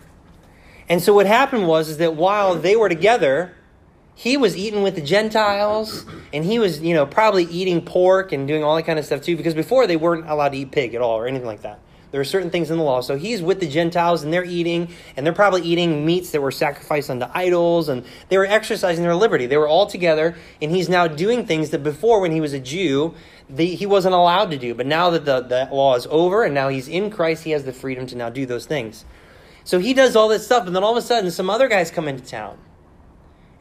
And so what happened was is that while they were together, he was eating with the Gentiles, and he was, you know, probably eating pork and doing all that kind of stuff too, because before they weren't allowed to eat pig at all or anything like that. There are certain things in the law. So he's with the Gentiles and they're eating, and they're probably eating meats that were sacrificed unto idols, and they were exercising their liberty. They were all together, and he's now doing things that before, when he was a Jew, the, he wasn't allowed to do. But now that the, the law is over and now he's in Christ, he has the freedom to now do those things. So he does all this stuff, and then all of a sudden, some other guys come into town.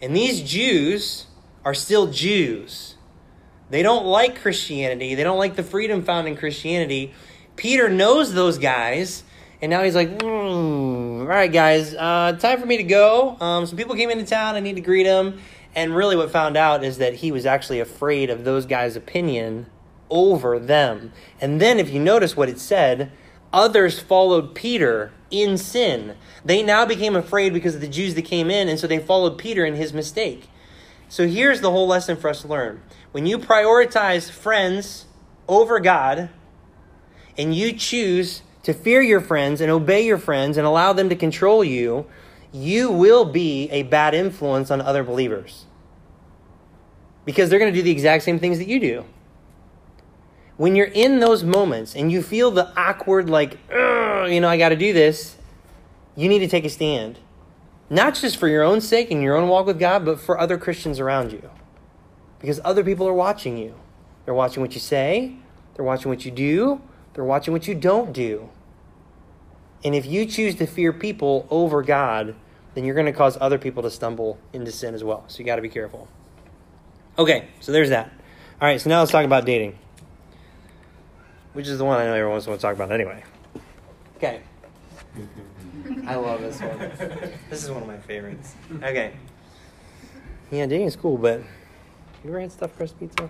And these Jews are still Jews. They don't like Christianity, they don't like the freedom found in Christianity. Peter knows those guys. And now he's like, mm, all right, guys, uh, time for me to go. Um, some people came into town. I need to greet them. And really, what found out is that he was actually afraid of those guys' opinion over them. And then, if you notice what it said, others followed Peter in sin. They now became afraid because of the Jews that came in, and so they followed Peter in his mistake. So here's the whole lesson for us to learn. When you prioritize friends over God, and you choose to fear your friends and obey your friends and allow them to control you, you will be a bad influence on other believers. Because they're going to do the exact same things that you do when you're in those moments and you feel the awkward, like, you know, I got to do this. You need to take a stand. Not just for your own sake and your own walk with God, but for other Christians around you. Because other people are watching you. They're watching what you say, they're watching what you do, they're watching what you don't do. And if you choose to fear people over God, then you're going to cause other people to stumble into sin as well. So you got to be careful. Okay, so there's that. All right, so now let's talk about dating, which is the one I know everyone wants to talk about anyway. Okay. I love this one. This is one of my favorites. Okay. Yeah, dating is cool, but you ever had stuffed crust pizza?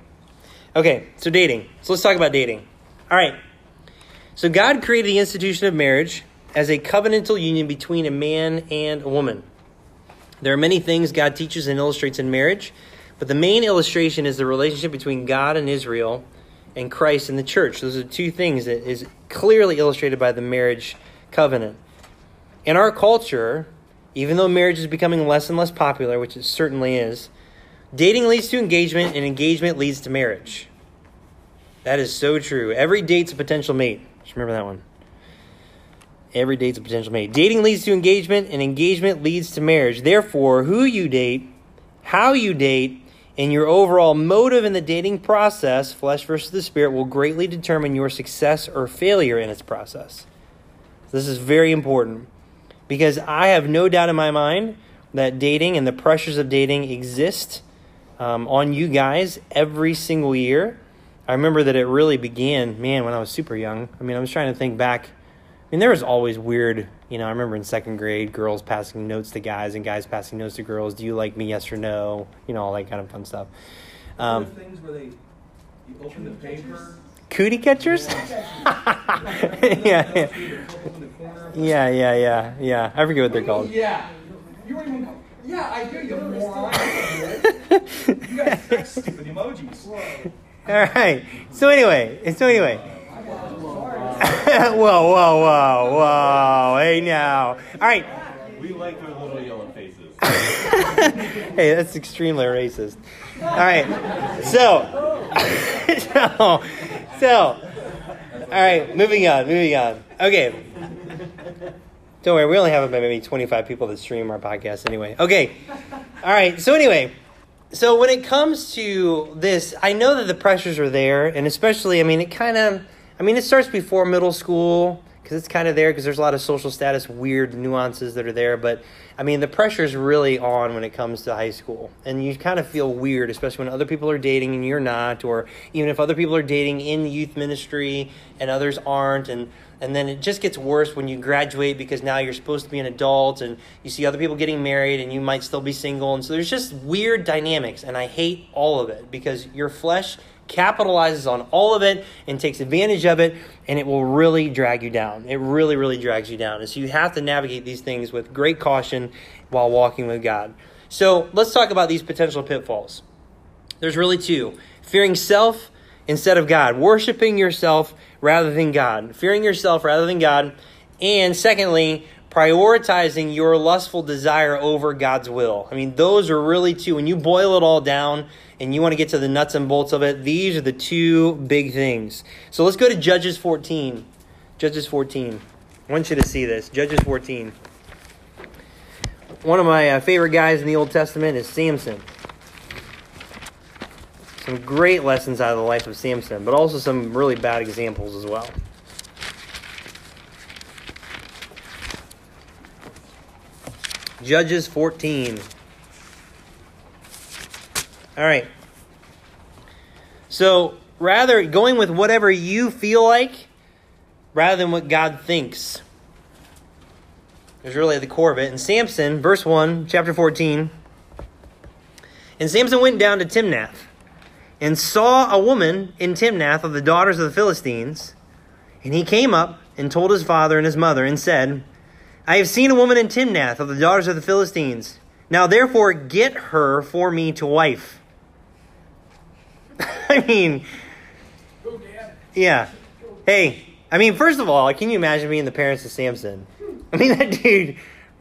Okay, so dating. So let's talk about dating. All right. So God created the institution of marriage as a covenantal union between a man and a woman. There are many things God teaches and illustrates in marriage, but the main illustration is the relationship between God and Israel and Christ and the church. Those are two things that is clearly illustrated by the marriage covenant. In our culture, even though marriage is becoming less and less popular, which it certainly is, dating leads to engagement and engagement leads to marriage. That is so true. Every date's a potential mate. Just remember that one. Every date's a potential mate. Dating leads to engagement, and engagement leads to marriage. Therefore, who you date, how you date, and your overall motive in the dating process, flesh versus the spirit, will greatly determine your success or failure in its process. This is very important because I have no doubt in my mind that dating and the pressures of dating exist um, on you guys every single year. I remember that it really began, man, when I was super young. I mean, I was trying to think back. I mean, there was always weird, you know, I remember in second grade, girls passing notes to guys and guys passing notes to girls. Do you like me, yes or no? You know, all that kind of fun stuff. Um, things where they you open the paper. cootie catchers? yeah, yeah. Yeah, yeah, yeah, yeah. I forget what they're called. Yeah. You don't even. Yeah, I do. You moron. you guys text stupid emojis. All right. So anyway, so anyway. whoa, whoa, whoa, whoa! Hey now. All right. We like their little yellow faces. hey, that's extremely racist. All right. So, so, so. All right. Moving on. Moving on. Okay. Don't worry. We only have about maybe twenty-five people that stream our podcast anyway. Okay. All right. So anyway, so when it comes to this, I know that the pressures are there, and especially, I mean, it kind of, I mean, it starts before middle school because it's kind of there because there's a lot of social status weird nuances that are there. But I mean, the pressure is really on when it comes to high school, and you kind of feel weird, especially when other people are dating and you're not, or even if other people are dating in youth ministry and others aren't, and and then it just gets worse when you graduate because now you're supposed to be an adult and you see other people getting married and you might still be single. And so there's just weird dynamics. And I hate all of it because your flesh capitalizes on all of it and takes advantage of it and it will really drag you down. It really, really drags you down. And so you have to navigate these things with great caution while walking with God. So let's talk about these potential pitfalls. There's really two fearing self instead of God, worshiping yourself rather than God, fearing yourself rather than God, and secondly, prioritizing your lustful desire over God's will. I mean, those are really two. When you boil it all down and you want to get to the nuts and bolts of it, these are the two big things. So let's go to Judges 14. Judges 14. I want you to see this. Judges 14. One of my uh, favorite guys in the Old Testament is Samson some great lessons out of the life of Samson, but also some really bad examples as well. Judges 14. All right. So, rather going with whatever you feel like rather than what God thinks is really at the core of it. And Samson, verse 1, chapter 14. And Samson went down to Timnath and saw a woman in Timnath of the daughters of the Philistines. And he came up and told his father and his mother and said, I have seen a woman in Timnath of the daughters of the Philistines. Now therefore get her for me to wife. I mean, yeah. Hey, I mean, first of all, can you imagine being the parents of Samson? I mean, that dude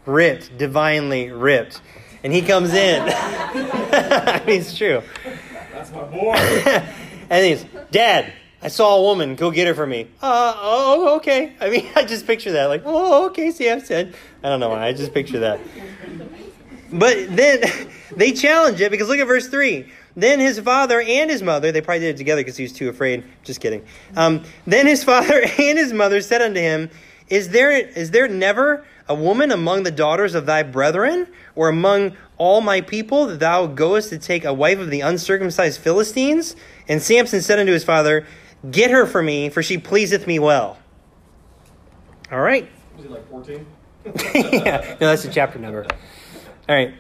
ripped, divinely ripped. And he comes in. I mean, it's true. Boy. and he's, Dad, I saw a woman. Go get her for me. Uh, oh, okay. I mean, I just picture that. Like, oh, okay. I said. I don't know why. I just picture that. But then they challenge it because look at verse 3. Then his father and his mother, they probably did it together because he was too afraid. Just kidding. Um, then his father and his mother said unto him, is there, is there never a woman among the daughters of thy brethren, or among all my people, that thou goest to take a wife of the uncircumcised Philistines? And Samson said unto his father, Get her for me, for she pleaseth me well. All right. Was he like 14? yeah, no, that's the chapter number. All right.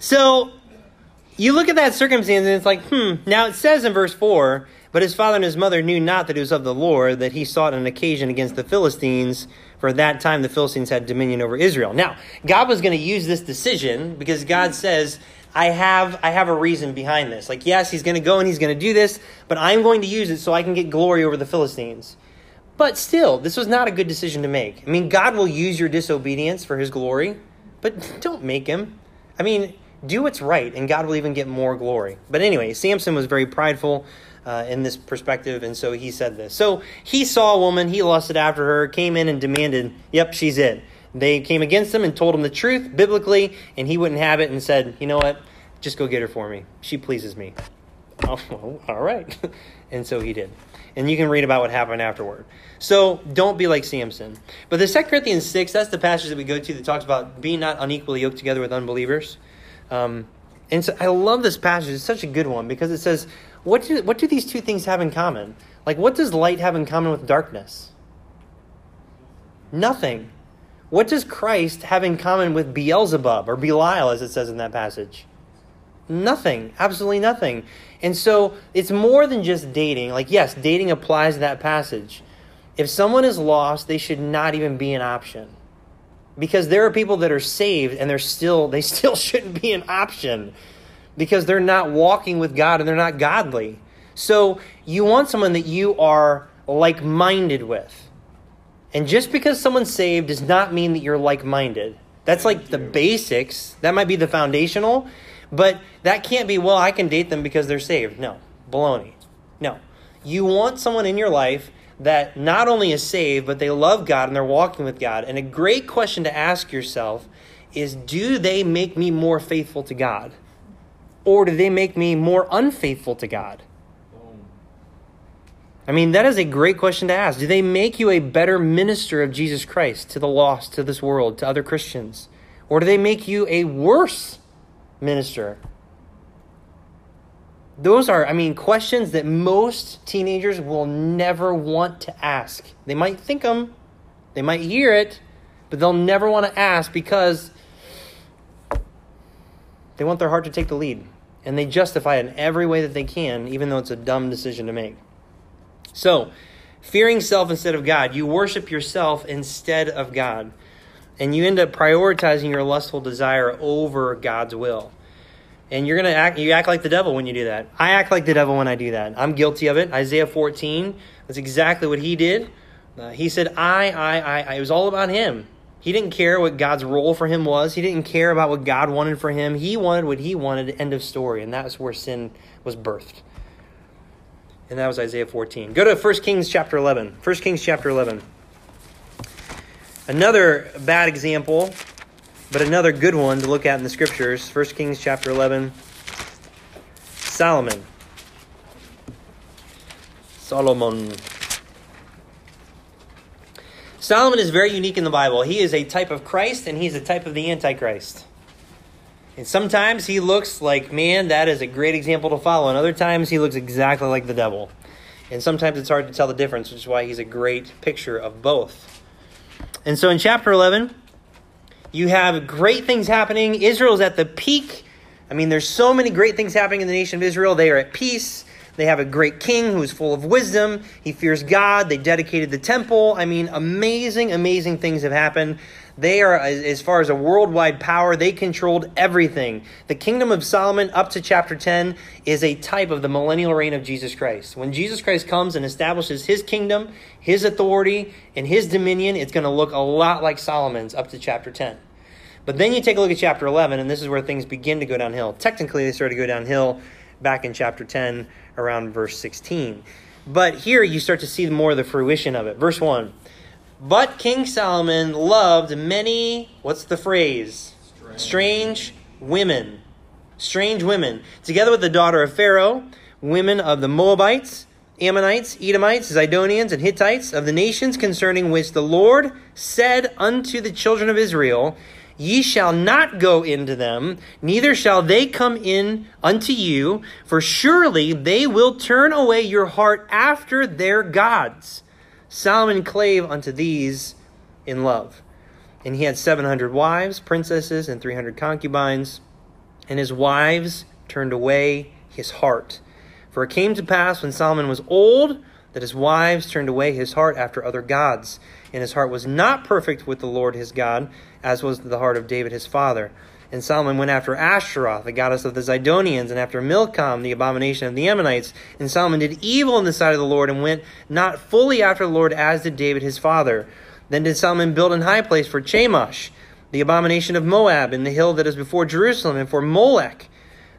So you look at that circumstance and it's like, hmm. Now it says in verse 4 But his father and his mother knew not that it was of the Lord, that he sought an occasion against the Philistines, for at that time the Philistines had dominion over Israel. Now, God was going to use this decision because God says, I have I have a reason behind this. Like, yes, he's going to go and he's going to do this, but I'm going to use it so I can get glory over the Philistines. But still, this was not a good decision to make. I mean, God will use your disobedience for his glory, but don't make him. I mean, do what's right, and God will even get more glory. But anyway, Samson was very prideful uh, in this perspective, and so he said this. So he saw a woman, he lusted after her, came in and demanded, Yep, she's it. They came against him and told him the truth biblically, and he wouldn't have it and said, You know what? Just go get her for me. She pleases me. Oh, well, all right. and so he did. And you can read about what happened afterward. So don't be like Samson. But the 2 Corinthians 6, that's the passage that we go to that talks about being not unequally yoked together with unbelievers. Um, and so I love this passage. It's such a good one because it says, what do, what do these two things have in common? Like, what does light have in common with darkness? Nothing. What does Christ have in common with Beelzebub or Belial, as it says in that passage? Nothing. Absolutely nothing. And so it's more than just dating. Like, yes, dating applies to that passage. If someone is lost, they should not even be an option. Because there are people that are saved and they're still they still shouldn't be an option because they're not walking with God and they're not godly. So you want someone that you are like-minded with. And just because someone's saved does not mean that you're like-minded. That's like the basics. That might be the foundational, but that can't be, well, I can date them because they're saved. No, baloney. No. You want someone in your life that not only is saved, but they love God and they're walking with God. And a great question to ask yourself is do they make me more faithful to God? Or do they make me more unfaithful to God? I mean, that is a great question to ask. Do they make you a better minister of Jesus Christ to the lost, to this world, to other Christians? Or do they make you a worse minister? Those are, I mean, questions that most teenagers will never want to ask. They might think them, they might hear it, but they'll never want to ask because they want their heart to take the lead. And they justify it in every way that they can, even though it's a dumb decision to make. So, fearing self instead of God, you worship yourself instead of God. And you end up prioritizing your lustful desire over God's will. And you're gonna act you act like the devil when you do that. I act like the devil when I do that. I'm guilty of it. Isaiah 14, that's exactly what he did. Uh, he said, I, I, I, I. It was all about him. He didn't care what God's role for him was. He didn't care about what God wanted for him. He wanted what he wanted, end of story. And that's where sin was birthed. And that was Isaiah 14. Go to 1 Kings chapter 11. 1 Kings chapter 11. Another bad example, but another good one to look at in the scriptures. 1 Kings chapter 11. Solomon. Solomon. Solomon is very unique in the Bible. He is a type of Christ and he's a type of the Antichrist. And sometimes he looks like, man, that is a great example to follow. And other times he looks exactly like the devil. And sometimes it's hard to tell the difference, which is why he's a great picture of both. And so in chapter 11, you have great things happening. Israel's at the peak. I mean, there's so many great things happening in the nation of Israel. They are at peace. They have a great king who is full of wisdom. He fears God. They dedicated the temple. I mean, amazing, amazing things have happened. They are, as far as a worldwide power, they controlled everything. The kingdom of Solomon, up to chapter 10, is a type of the millennial reign of Jesus Christ. When Jesus Christ comes and establishes his kingdom, his authority, and his dominion, it's going to look a lot like Solomon's up to chapter 10. But then you take a look at chapter 11, and this is where things begin to go downhill. Technically, they start to go downhill back in chapter 10, around verse 16. But here you start to see more of the fruition of it. Verse 1 But King Solomon loved many, what's the phrase? Strange women. Strange women. Together with the daughter of Pharaoh, women of the Moabites, Ammonites, Edomites, Zidonians, and Hittites, of the nations concerning which the Lord said unto the children of Israel, Ye shall not go into them, neither shall they come in unto you, for surely they will turn away your heart after their gods. Solomon clave unto these in love. And he had 700 wives, princesses, and 300 concubines, and his wives turned away his heart. For it came to pass when Solomon was old that his wives turned away his heart after other gods, and his heart was not perfect with the Lord his God, as was the heart of David his father. And Solomon went after Ashtaroth, the goddess of the Zidonians, and after Milcom, the abomination of the Ammonites. And Solomon did evil in the sight of the Lord, and went not fully after the Lord, as did David his father. Then did Solomon build an high place for Chemosh, the abomination of Moab, in the hill that is before Jerusalem, and for Molech,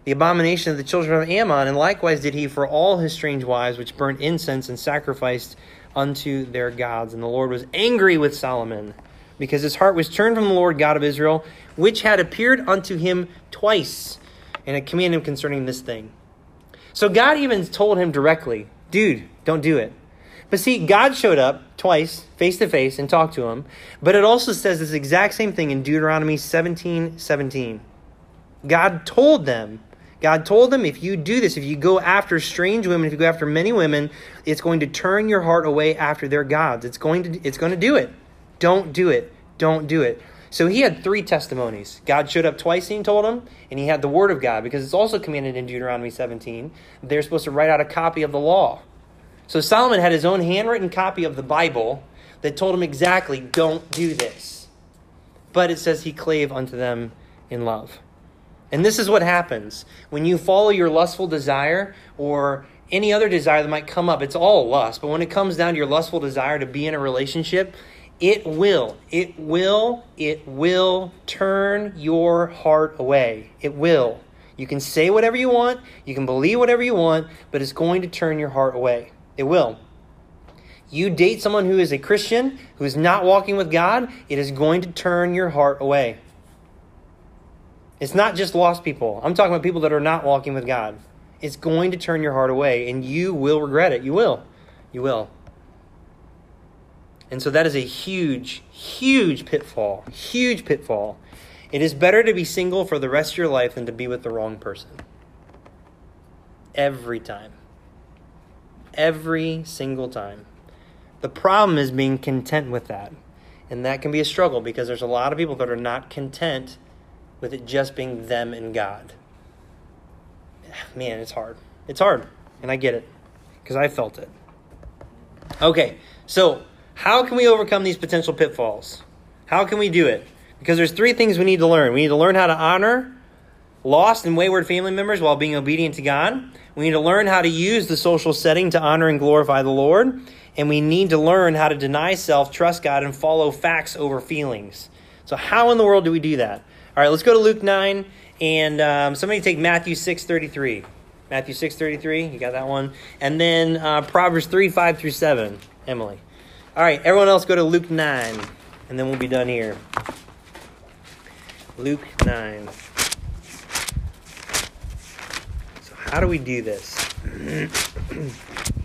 the abomination of the children of Ammon, and likewise did he for all his strange wives, which burnt incense and sacrificed unto their gods. And the Lord was angry with Solomon, because his heart was turned from the Lord God of Israel, which had appeared unto him twice, and had commanded him concerning this thing. So God even told him directly, dude, don't do it. But see, God showed up twice, face to face, and talked to him. But it also says this exact same thing in Deuteronomy 17 17. God told them, God told them, if you do this, if you go after strange women, if you go after many women, it's going to turn your heart away after their gods. It's going to, it's going to do it. Don't do it. Don't do it. So he had three testimonies. God showed up twice and told him, and he had the word of God, because it's also commanded in Deuteronomy 17. They're supposed to write out a copy of the law. So Solomon had his own handwritten copy of the Bible that told him exactly, don't do this. But it says he clave unto them in love. And this is what happens when you follow your lustful desire or any other desire that might come up. It's all lust, but when it comes down to your lustful desire to be in a relationship, it will, it will, it will turn your heart away. It will. You can say whatever you want, you can believe whatever you want, but it's going to turn your heart away. It will. You date someone who is a Christian, who is not walking with God, it is going to turn your heart away. It's not just lost people. I'm talking about people that are not walking with God. It's going to turn your heart away, and you will regret it. You will. You will. And so that is a huge, huge pitfall. Huge pitfall. It is better to be single for the rest of your life than to be with the wrong person. Every time. Every single time. The problem is being content with that. And that can be a struggle because there's a lot of people that are not content with it just being them and God. Ah, man, it's hard. It's hard. And I get it because I felt it. Okay, so how can we overcome these potential pitfalls? How can we do it? Because there's three things we need to learn. We need to learn how to honor lost and wayward family members while being obedient to God. We need to learn how to use the social setting to honor and glorify the Lord. And we need to learn how to deny self, trust God, and follow facts over feelings. So, how in the world do we do that? All right, let's go to Luke 9, and um, somebody take Matthew 6 33. Matthew 6 33, you got that one. And then uh, Proverbs 3 5 through 7. Emily. All right, everyone else go to Luke 9, and then we'll be done here. Luke 9. So, how do we do this?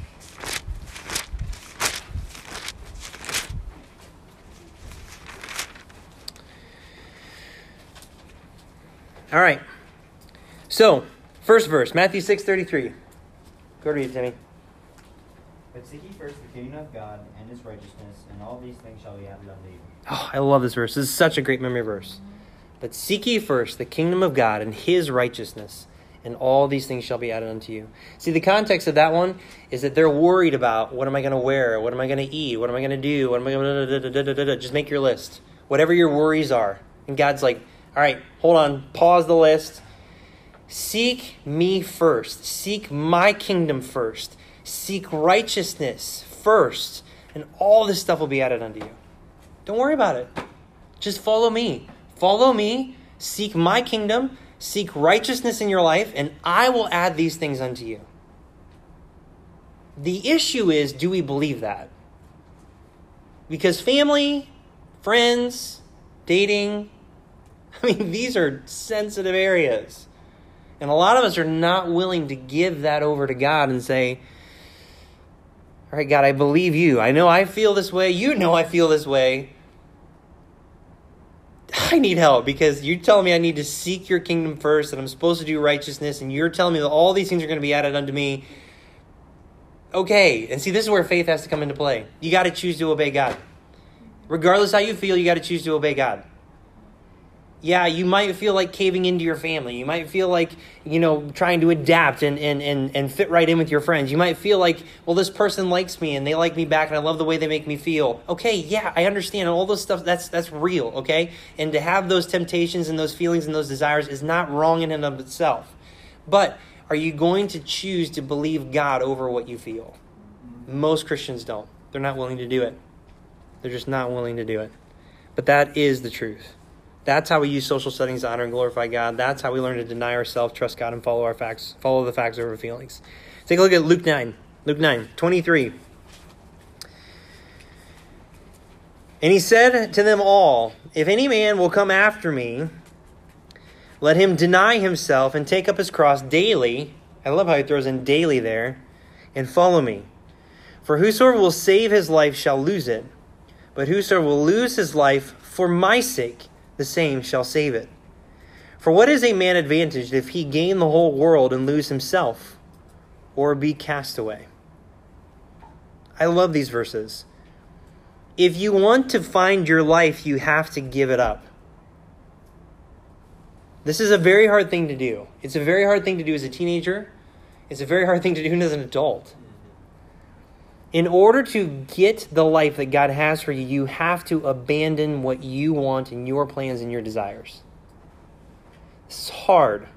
All right. So, first verse, Matthew 6:33. Go read it, Timmy. But seek ye first the kingdom of God and his righteousness, and all these things shall be added unto you. Oh, I love this verse. This is such a great memory verse. But seek ye first the kingdom of God and his righteousness, and all these things shall be added unto you. See, the context of that one is that they're worried about what am I going to wear? What am I going to eat? What am I going to do? What am I going to Just make your list. Whatever your worries are. And God's like, all right, hold on, pause the list. Seek me first. Seek my kingdom first. Seek righteousness first, and all this stuff will be added unto you. Don't worry about it. Just follow me. Follow me. Seek my kingdom. Seek righteousness in your life, and I will add these things unto you. The issue is do we believe that? Because family, friends, dating, I mean, these are sensitive areas. And a lot of us are not willing to give that over to God and say, All right, God, I believe you. I know I feel this way. You know I feel this way. I need help because you're telling me I need to seek your kingdom first, and I'm supposed to do righteousness, and you're telling me that all these things are going to be added unto me. Okay, and see, this is where faith has to come into play. You got to choose to obey God. Regardless how you feel, you got to choose to obey God yeah, you might feel like caving into your family. You might feel like, you know, trying to adapt and, and, and, and fit right in with your friends. You might feel like, well, this person likes me and they like me back and I love the way they make me feel. Okay, yeah, I understand. All those stuff, that's, that's real, okay? And to have those temptations and those feelings and those desires is not wrong in and of itself. But are you going to choose to believe God over what you feel? Most Christians don't. They're not willing to do it. They're just not willing to do it. But that is the truth. That's how we use social settings to honor and glorify God. That's how we learn to deny ourselves, trust God, and follow our facts, follow the facts over feelings. Take a look at Luke 9. Luke 9, 23. And he said to them all, If any man will come after me, let him deny himself and take up his cross daily. I love how he throws in daily there, and follow me. For whosoever will save his life shall lose it, but whosoever will lose his life for my sake the same shall save it. For what is a man advantaged if he gain the whole world and lose himself, or be cast away? I love these verses. If you want to find your life, you have to give it up. This is a very hard thing to do. It's a very hard thing to do as a teenager. It's a very hard thing to do as an adult. In order to get the life that God has for you, you have to abandon what you want and your plans and your desires. It's hard.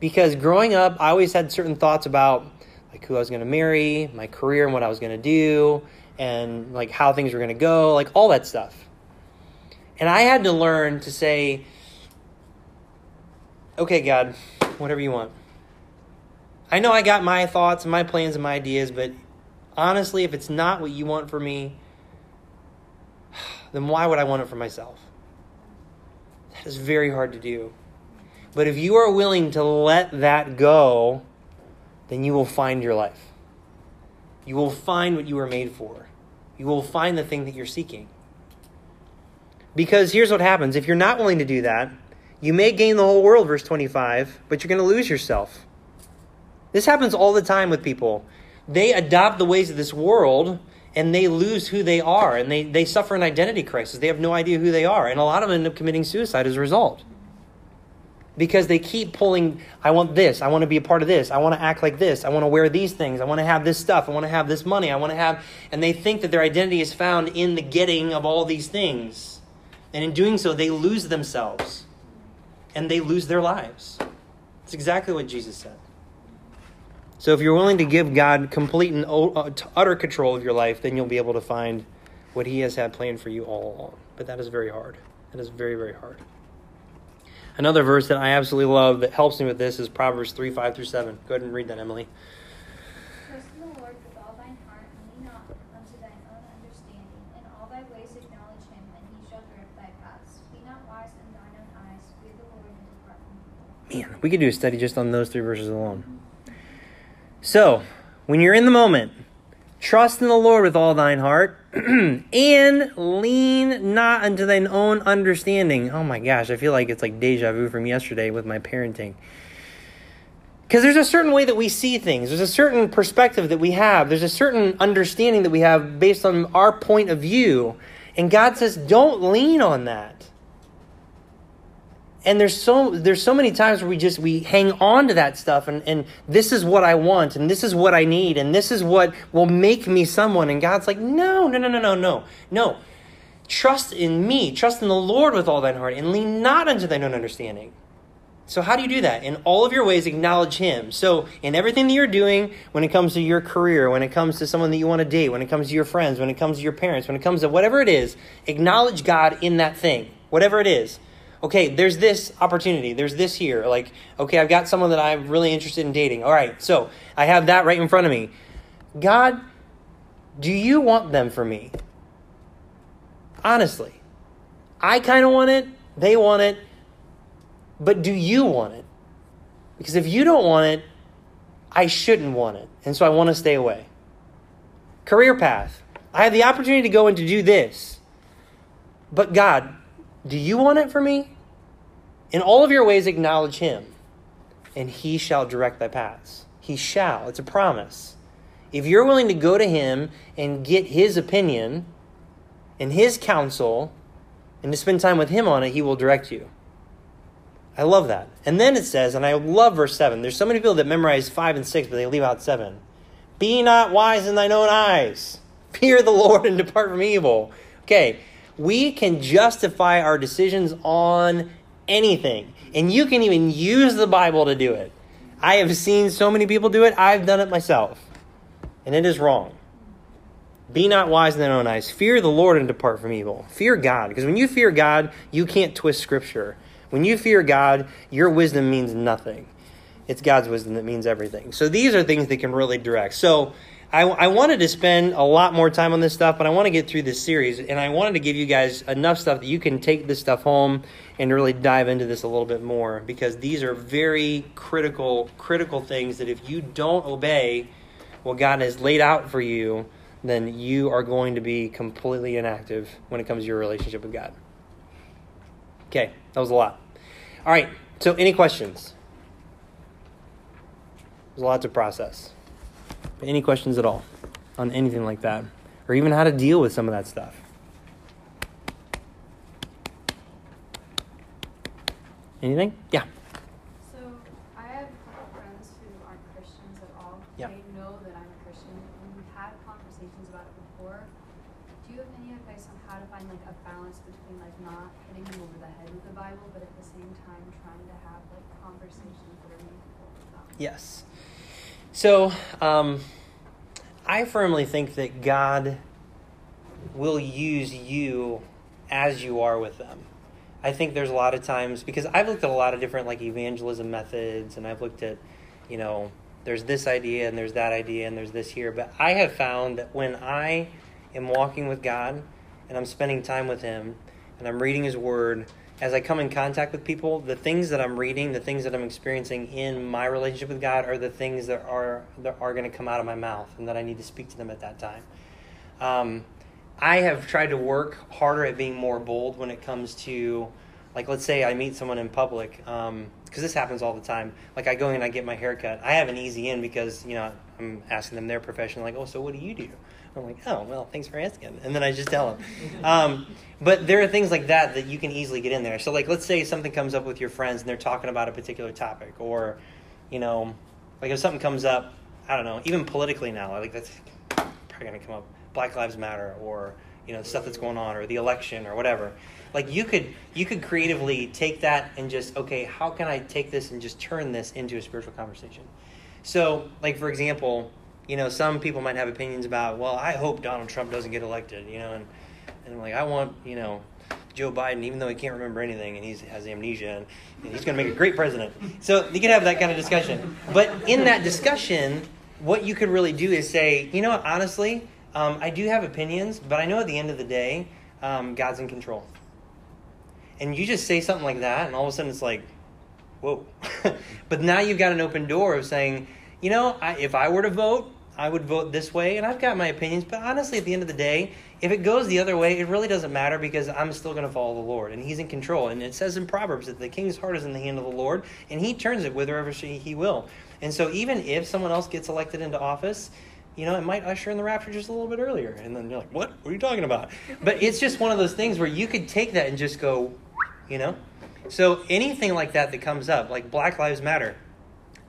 Because growing up, I always had certain thoughts about like who I was going to marry, my career and what I was going to do, and like how things were going to go, like all that stuff. And I had to learn to say, okay, God, whatever you want. I know I got my thoughts and my plans and my ideas, but honestly, if it's not what you want for me, then why would I want it for myself? That is very hard to do. But if you are willing to let that go, then you will find your life. You will find what you were made for. You will find the thing that you're seeking. Because here's what happens if you're not willing to do that, you may gain the whole world, verse 25, but you're going to lose yourself. This happens all the time with people they adopt the ways of this world and they lose who they are and they, they suffer an identity crisis. They have no idea who they are. And a lot of them end up committing suicide as a result. Because they keep pulling, I want this, I want to be a part of this, I want to act like this, I want to wear these things, I want to have this stuff, I want to have this money, I want to have, and they think that their identity is found in the getting of all these things. And in doing so, they lose themselves and they lose their lives. It's exactly what Jesus said. So if you're willing to give God complete and uh, utter control of your life, then you'll be able to find what He has had planned for you all along. But that is very hard. That is very, very hard. Another verse that I absolutely love that helps me with this is Proverbs 3 5 through 7. Go ahead and read that, Emily. Trust in the Lord with all thine heart, and lean not unto thine own understanding. In all thy ways acknowledge him, and he shall direct thy paths. Be not wise in thine own eyes. Fear the Lord and depart from evil. Man, we could do a study just on those three verses alone. So, when you're in the moment, trust in the Lord with all thine heart, and lean not unto thine own understanding. Oh my gosh, I feel like it's like deja vu from yesterday with my parenting. Because there's a certain way that we see things, there's a certain perspective that we have, there's a certain understanding that we have based on our point of view. And God says, don't lean on that and there's so there's so many times where we just we hang on to that stuff and, and this is what I want and this is what I need and this is what will make me someone. And God's like no no no no no no no. Trust in me. Trust in the Lord with all thine heart and lean not unto thine own understanding. So how do you do that? In all of your ways acknowledge him. So in everything that you're doing when it comes to your career when it comes to someone that you want to date when it comes to your friends when it comes to your parents when it comes to whatever it is acknowledge God in that thing whatever it is okay, there's this opportunity, there's this here. Like, okay, I've got someone that I'm really interested in dating. All right, so I have that right in front of me. God, do you want them for me? Honestly, I kind of want it, they want it, but do you want it? Because if you don't want it, I shouldn't want it. And so I want to stay away. Career path. I have the opportunity to go and to do this. But God, do you want it for me? In all of your ways, acknowledge him, and he shall direct thy paths. He shall. It's a promise. If you're willing to go to him and get his opinion and his counsel and to spend time with him on it, he will direct you. I love that. And then it says, and I love verse 7. There's so many people that memorize 5 and 6, but they leave out 7. Be not wise in thine own eyes. Fear the Lord and depart from evil. Okay, we can justify our decisions on anything. And you can even use the Bible to do it. I have seen so many people do it, I've done it myself. And it is wrong. Be not wise in thine own eyes. Fear the Lord and depart from evil. Fear God. Because when you fear God, you can't twist Scripture. When you fear God, your wisdom means nothing. It's God's wisdom that means everything. So these are things that can really direct. So I, I, wanted to spend a lot more time on this stuff, but I want to get through this series, and I wanted to give you guys enough stuff that you can take this stuff home and really dive into this a little bit more because these are very critical, critical things that if you don't obey what God has laid out for you, then you are going to be completely inactive when it comes to your relationship with God. Okay, that was a lot. All right, so any questions? There's a lot to process. Any questions at all on anything like that? Or even how to deal with some of that stuff? Anything? Yeah. So I have a couple friends who aren't Christians at all. Yeah. They know that I'm a Christian, and we've had conversations about it before. Do you have any advice on how to find like a balance between like not hitting them over the head with the Bible, but at the same time trying to have like conversations that are meaningful with them? Yes. So, um, I firmly think that God will use you as you are with them. I think there's a lot of times because I've looked at a lot of different like evangelism methods and I've looked at, you know, there's this idea and there's that idea and there's this here, but I have found that when I am walking with God and I'm spending time with him and I'm reading his word, as I come in contact with people, the things that I'm reading, the things that I'm experiencing in my relationship with God are the things that are that are going to come out of my mouth and that I need to speak to them at that time. Um, I have tried to work harder at being more bold when it comes to, like, let's say I meet someone in public, because um, this happens all the time. Like, I go in and I get my haircut. I have an easy in because, you know, I'm asking them their profession, like, oh, so what do you do? I'm like, oh, well, thanks for asking. And then I just tell them. Um, but there are things like that that you can easily get in there. So, like, let's say something comes up with your friends and they're talking about a particular topic, or, you know, like if something comes up, I don't know, even politically now, like that's probably going to come up Black Lives Matter or you know stuff that's going on or the election or whatever. Like you could you could creatively take that and just okay, how can I take this and just turn this into a spiritual conversation? So, like for example, you know, some people might have opinions about, well, I hope Donald Trump doesn't get elected, you know, and and like I want, you know, Joe Biden, even though he can't remember anything and he has amnesia, and, and he's going to make a great president. So you can have that kind of discussion. But in that discussion, what you could really do is say, you know, what, honestly, um, I do have opinions, but I know at the end of the day, um, God's in control. And you just say something like that, and all of a sudden it's like, whoa. but now you've got an open door of saying, you know, I, if I were to vote, I would vote this way, and I've got my opinions, but honestly, at the end of the day, if it goes the other way, it really doesn't matter because I'm still going to follow the Lord, and He's in control. And it says in Proverbs that the king's heart is in the hand of the Lord, and He turns it whithersoever He will. And so, even if someone else gets elected into office, you know, it might usher in the rapture just a little bit earlier. And then you're like, what? What are you talking about? But it's just one of those things where you could take that and just go, you know? So anything like that that comes up, like Black Lives Matter,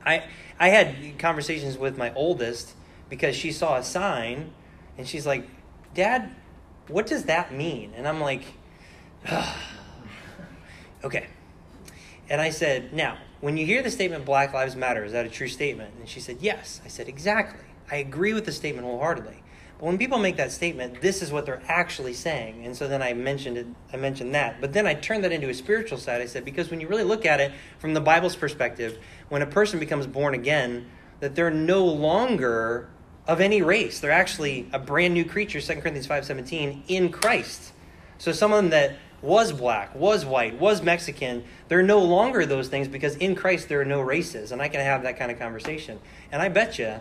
I I had conversations with my oldest because she saw a sign and she's like, Dad, what does that mean? And I'm like, okay. And I said, now, when you hear the statement Black Lives Matter, is that a true statement? And she said, yes. I said, exactly. I agree with the statement wholeheartedly. But when people make that statement, this is what they're actually saying. And so then I mentioned it, I mentioned that. But then I turned that into a spiritual side. I said, because when you really look at it from the Bible's perspective, when a person becomes born again, that they're no longer of any race. They're actually a brand new creature, 2 Corinthians 5.17, in Christ. So someone that was black, was white, was Mexican, they're no longer those things because in Christ there are no races. And I can have that kind of conversation. And I bet you,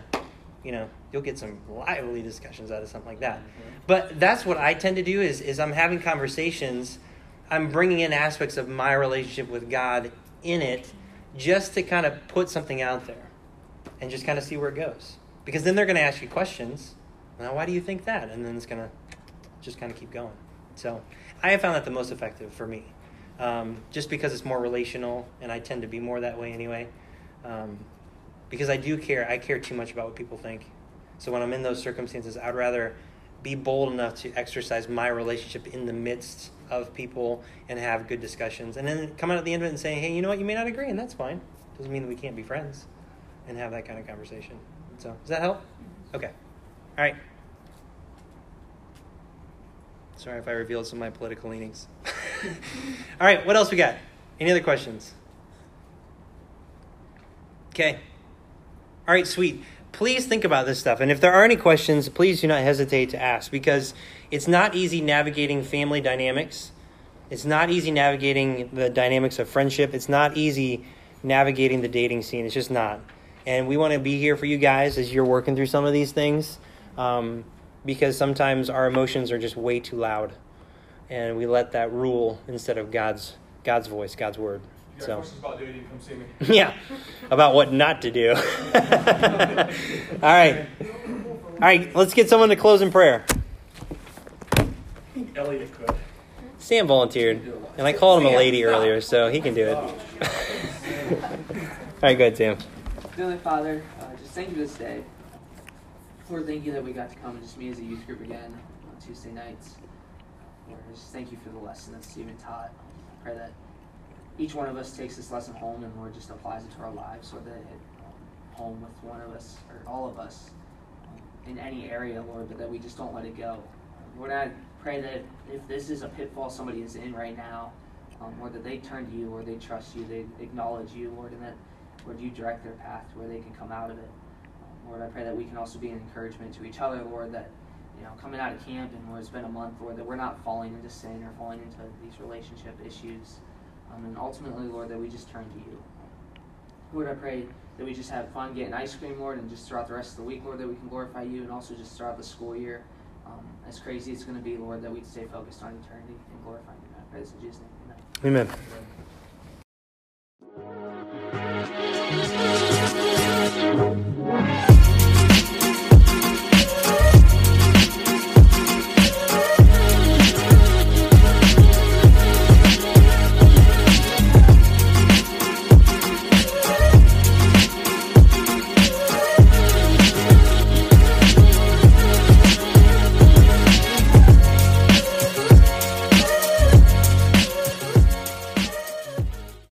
you know, you'll get some lively discussions out of something like that. Mm-hmm. But that's what I tend to do is, is I'm having conversations, I'm bringing in aspects of my relationship with God in it just to kind of put something out there and just kind of see where it goes. Because then they're going to ask you questions. Now, why do you think that? And then it's going to just kind of keep going. So I have found that the most effective for me. Um, just because it's more relational, and I tend to be more that way anyway. Um, because I do care. I care too much about what people think. So when I'm in those circumstances, I'd rather be bold enough to exercise my relationship in the midst of people and have good discussions. And then come out at the end of it and say, hey, you know what? You may not agree, and that's fine. Doesn't mean that we can't be friends and have that kind of conversation. So, does that help? Okay. All right. Sorry if I revealed some of my political leanings. All right, what else we got? Any other questions? Okay. All right, sweet. Please think about this stuff. And if there are any questions, please do not hesitate to ask because it's not easy navigating family dynamics. It's not easy navigating the dynamics of friendship. It's not easy navigating the dating scene. It's just not. And we want to be here for you guys as you're working through some of these things um, because sometimes our emotions are just way too loud. And we let that rule instead of God's God's voice, God's word. So. about dating, come see me. Yeah, about what not to do. All right. All right, let's get someone to close in prayer. Elliot could. Sam volunteered, and I called him a lady earlier, so he can do it. All right, go ahead, Sam. Heavenly Father, uh, just thank you for this day. Lord, thank you that we got to come and just meet as a youth group again on Tuesday nights. Lord, just thank you for the lesson that Stephen taught. I pray that each one of us takes this lesson home and Lord just applies it to our lives, that it hit home with one of us or all of us um, in any area, Lord, but that we just don't let it go. Lord, I pray that if this is a pitfall somebody is in right now, um, that they turn to you, or they trust you, they acknowledge you, Lord, and that Lord, you direct their path to where they can come out of it. Lord, I pray that we can also be an encouragement to each other, Lord, that, you know, coming out of camp and Lord, it's been a month, Lord, that we're not falling into sin or falling into these relationship issues. Um, and ultimately, Lord, that we just turn to you. Lord, I pray that we just have fun getting ice cream, Lord, and just throughout the rest of the week, Lord, that we can glorify you, and also just throughout the school year. Um, as crazy as it's going to be, Lord, that we stay focused on eternity and glorifying you. I pray this in Jesus' name. Amen. Amen. Thank you.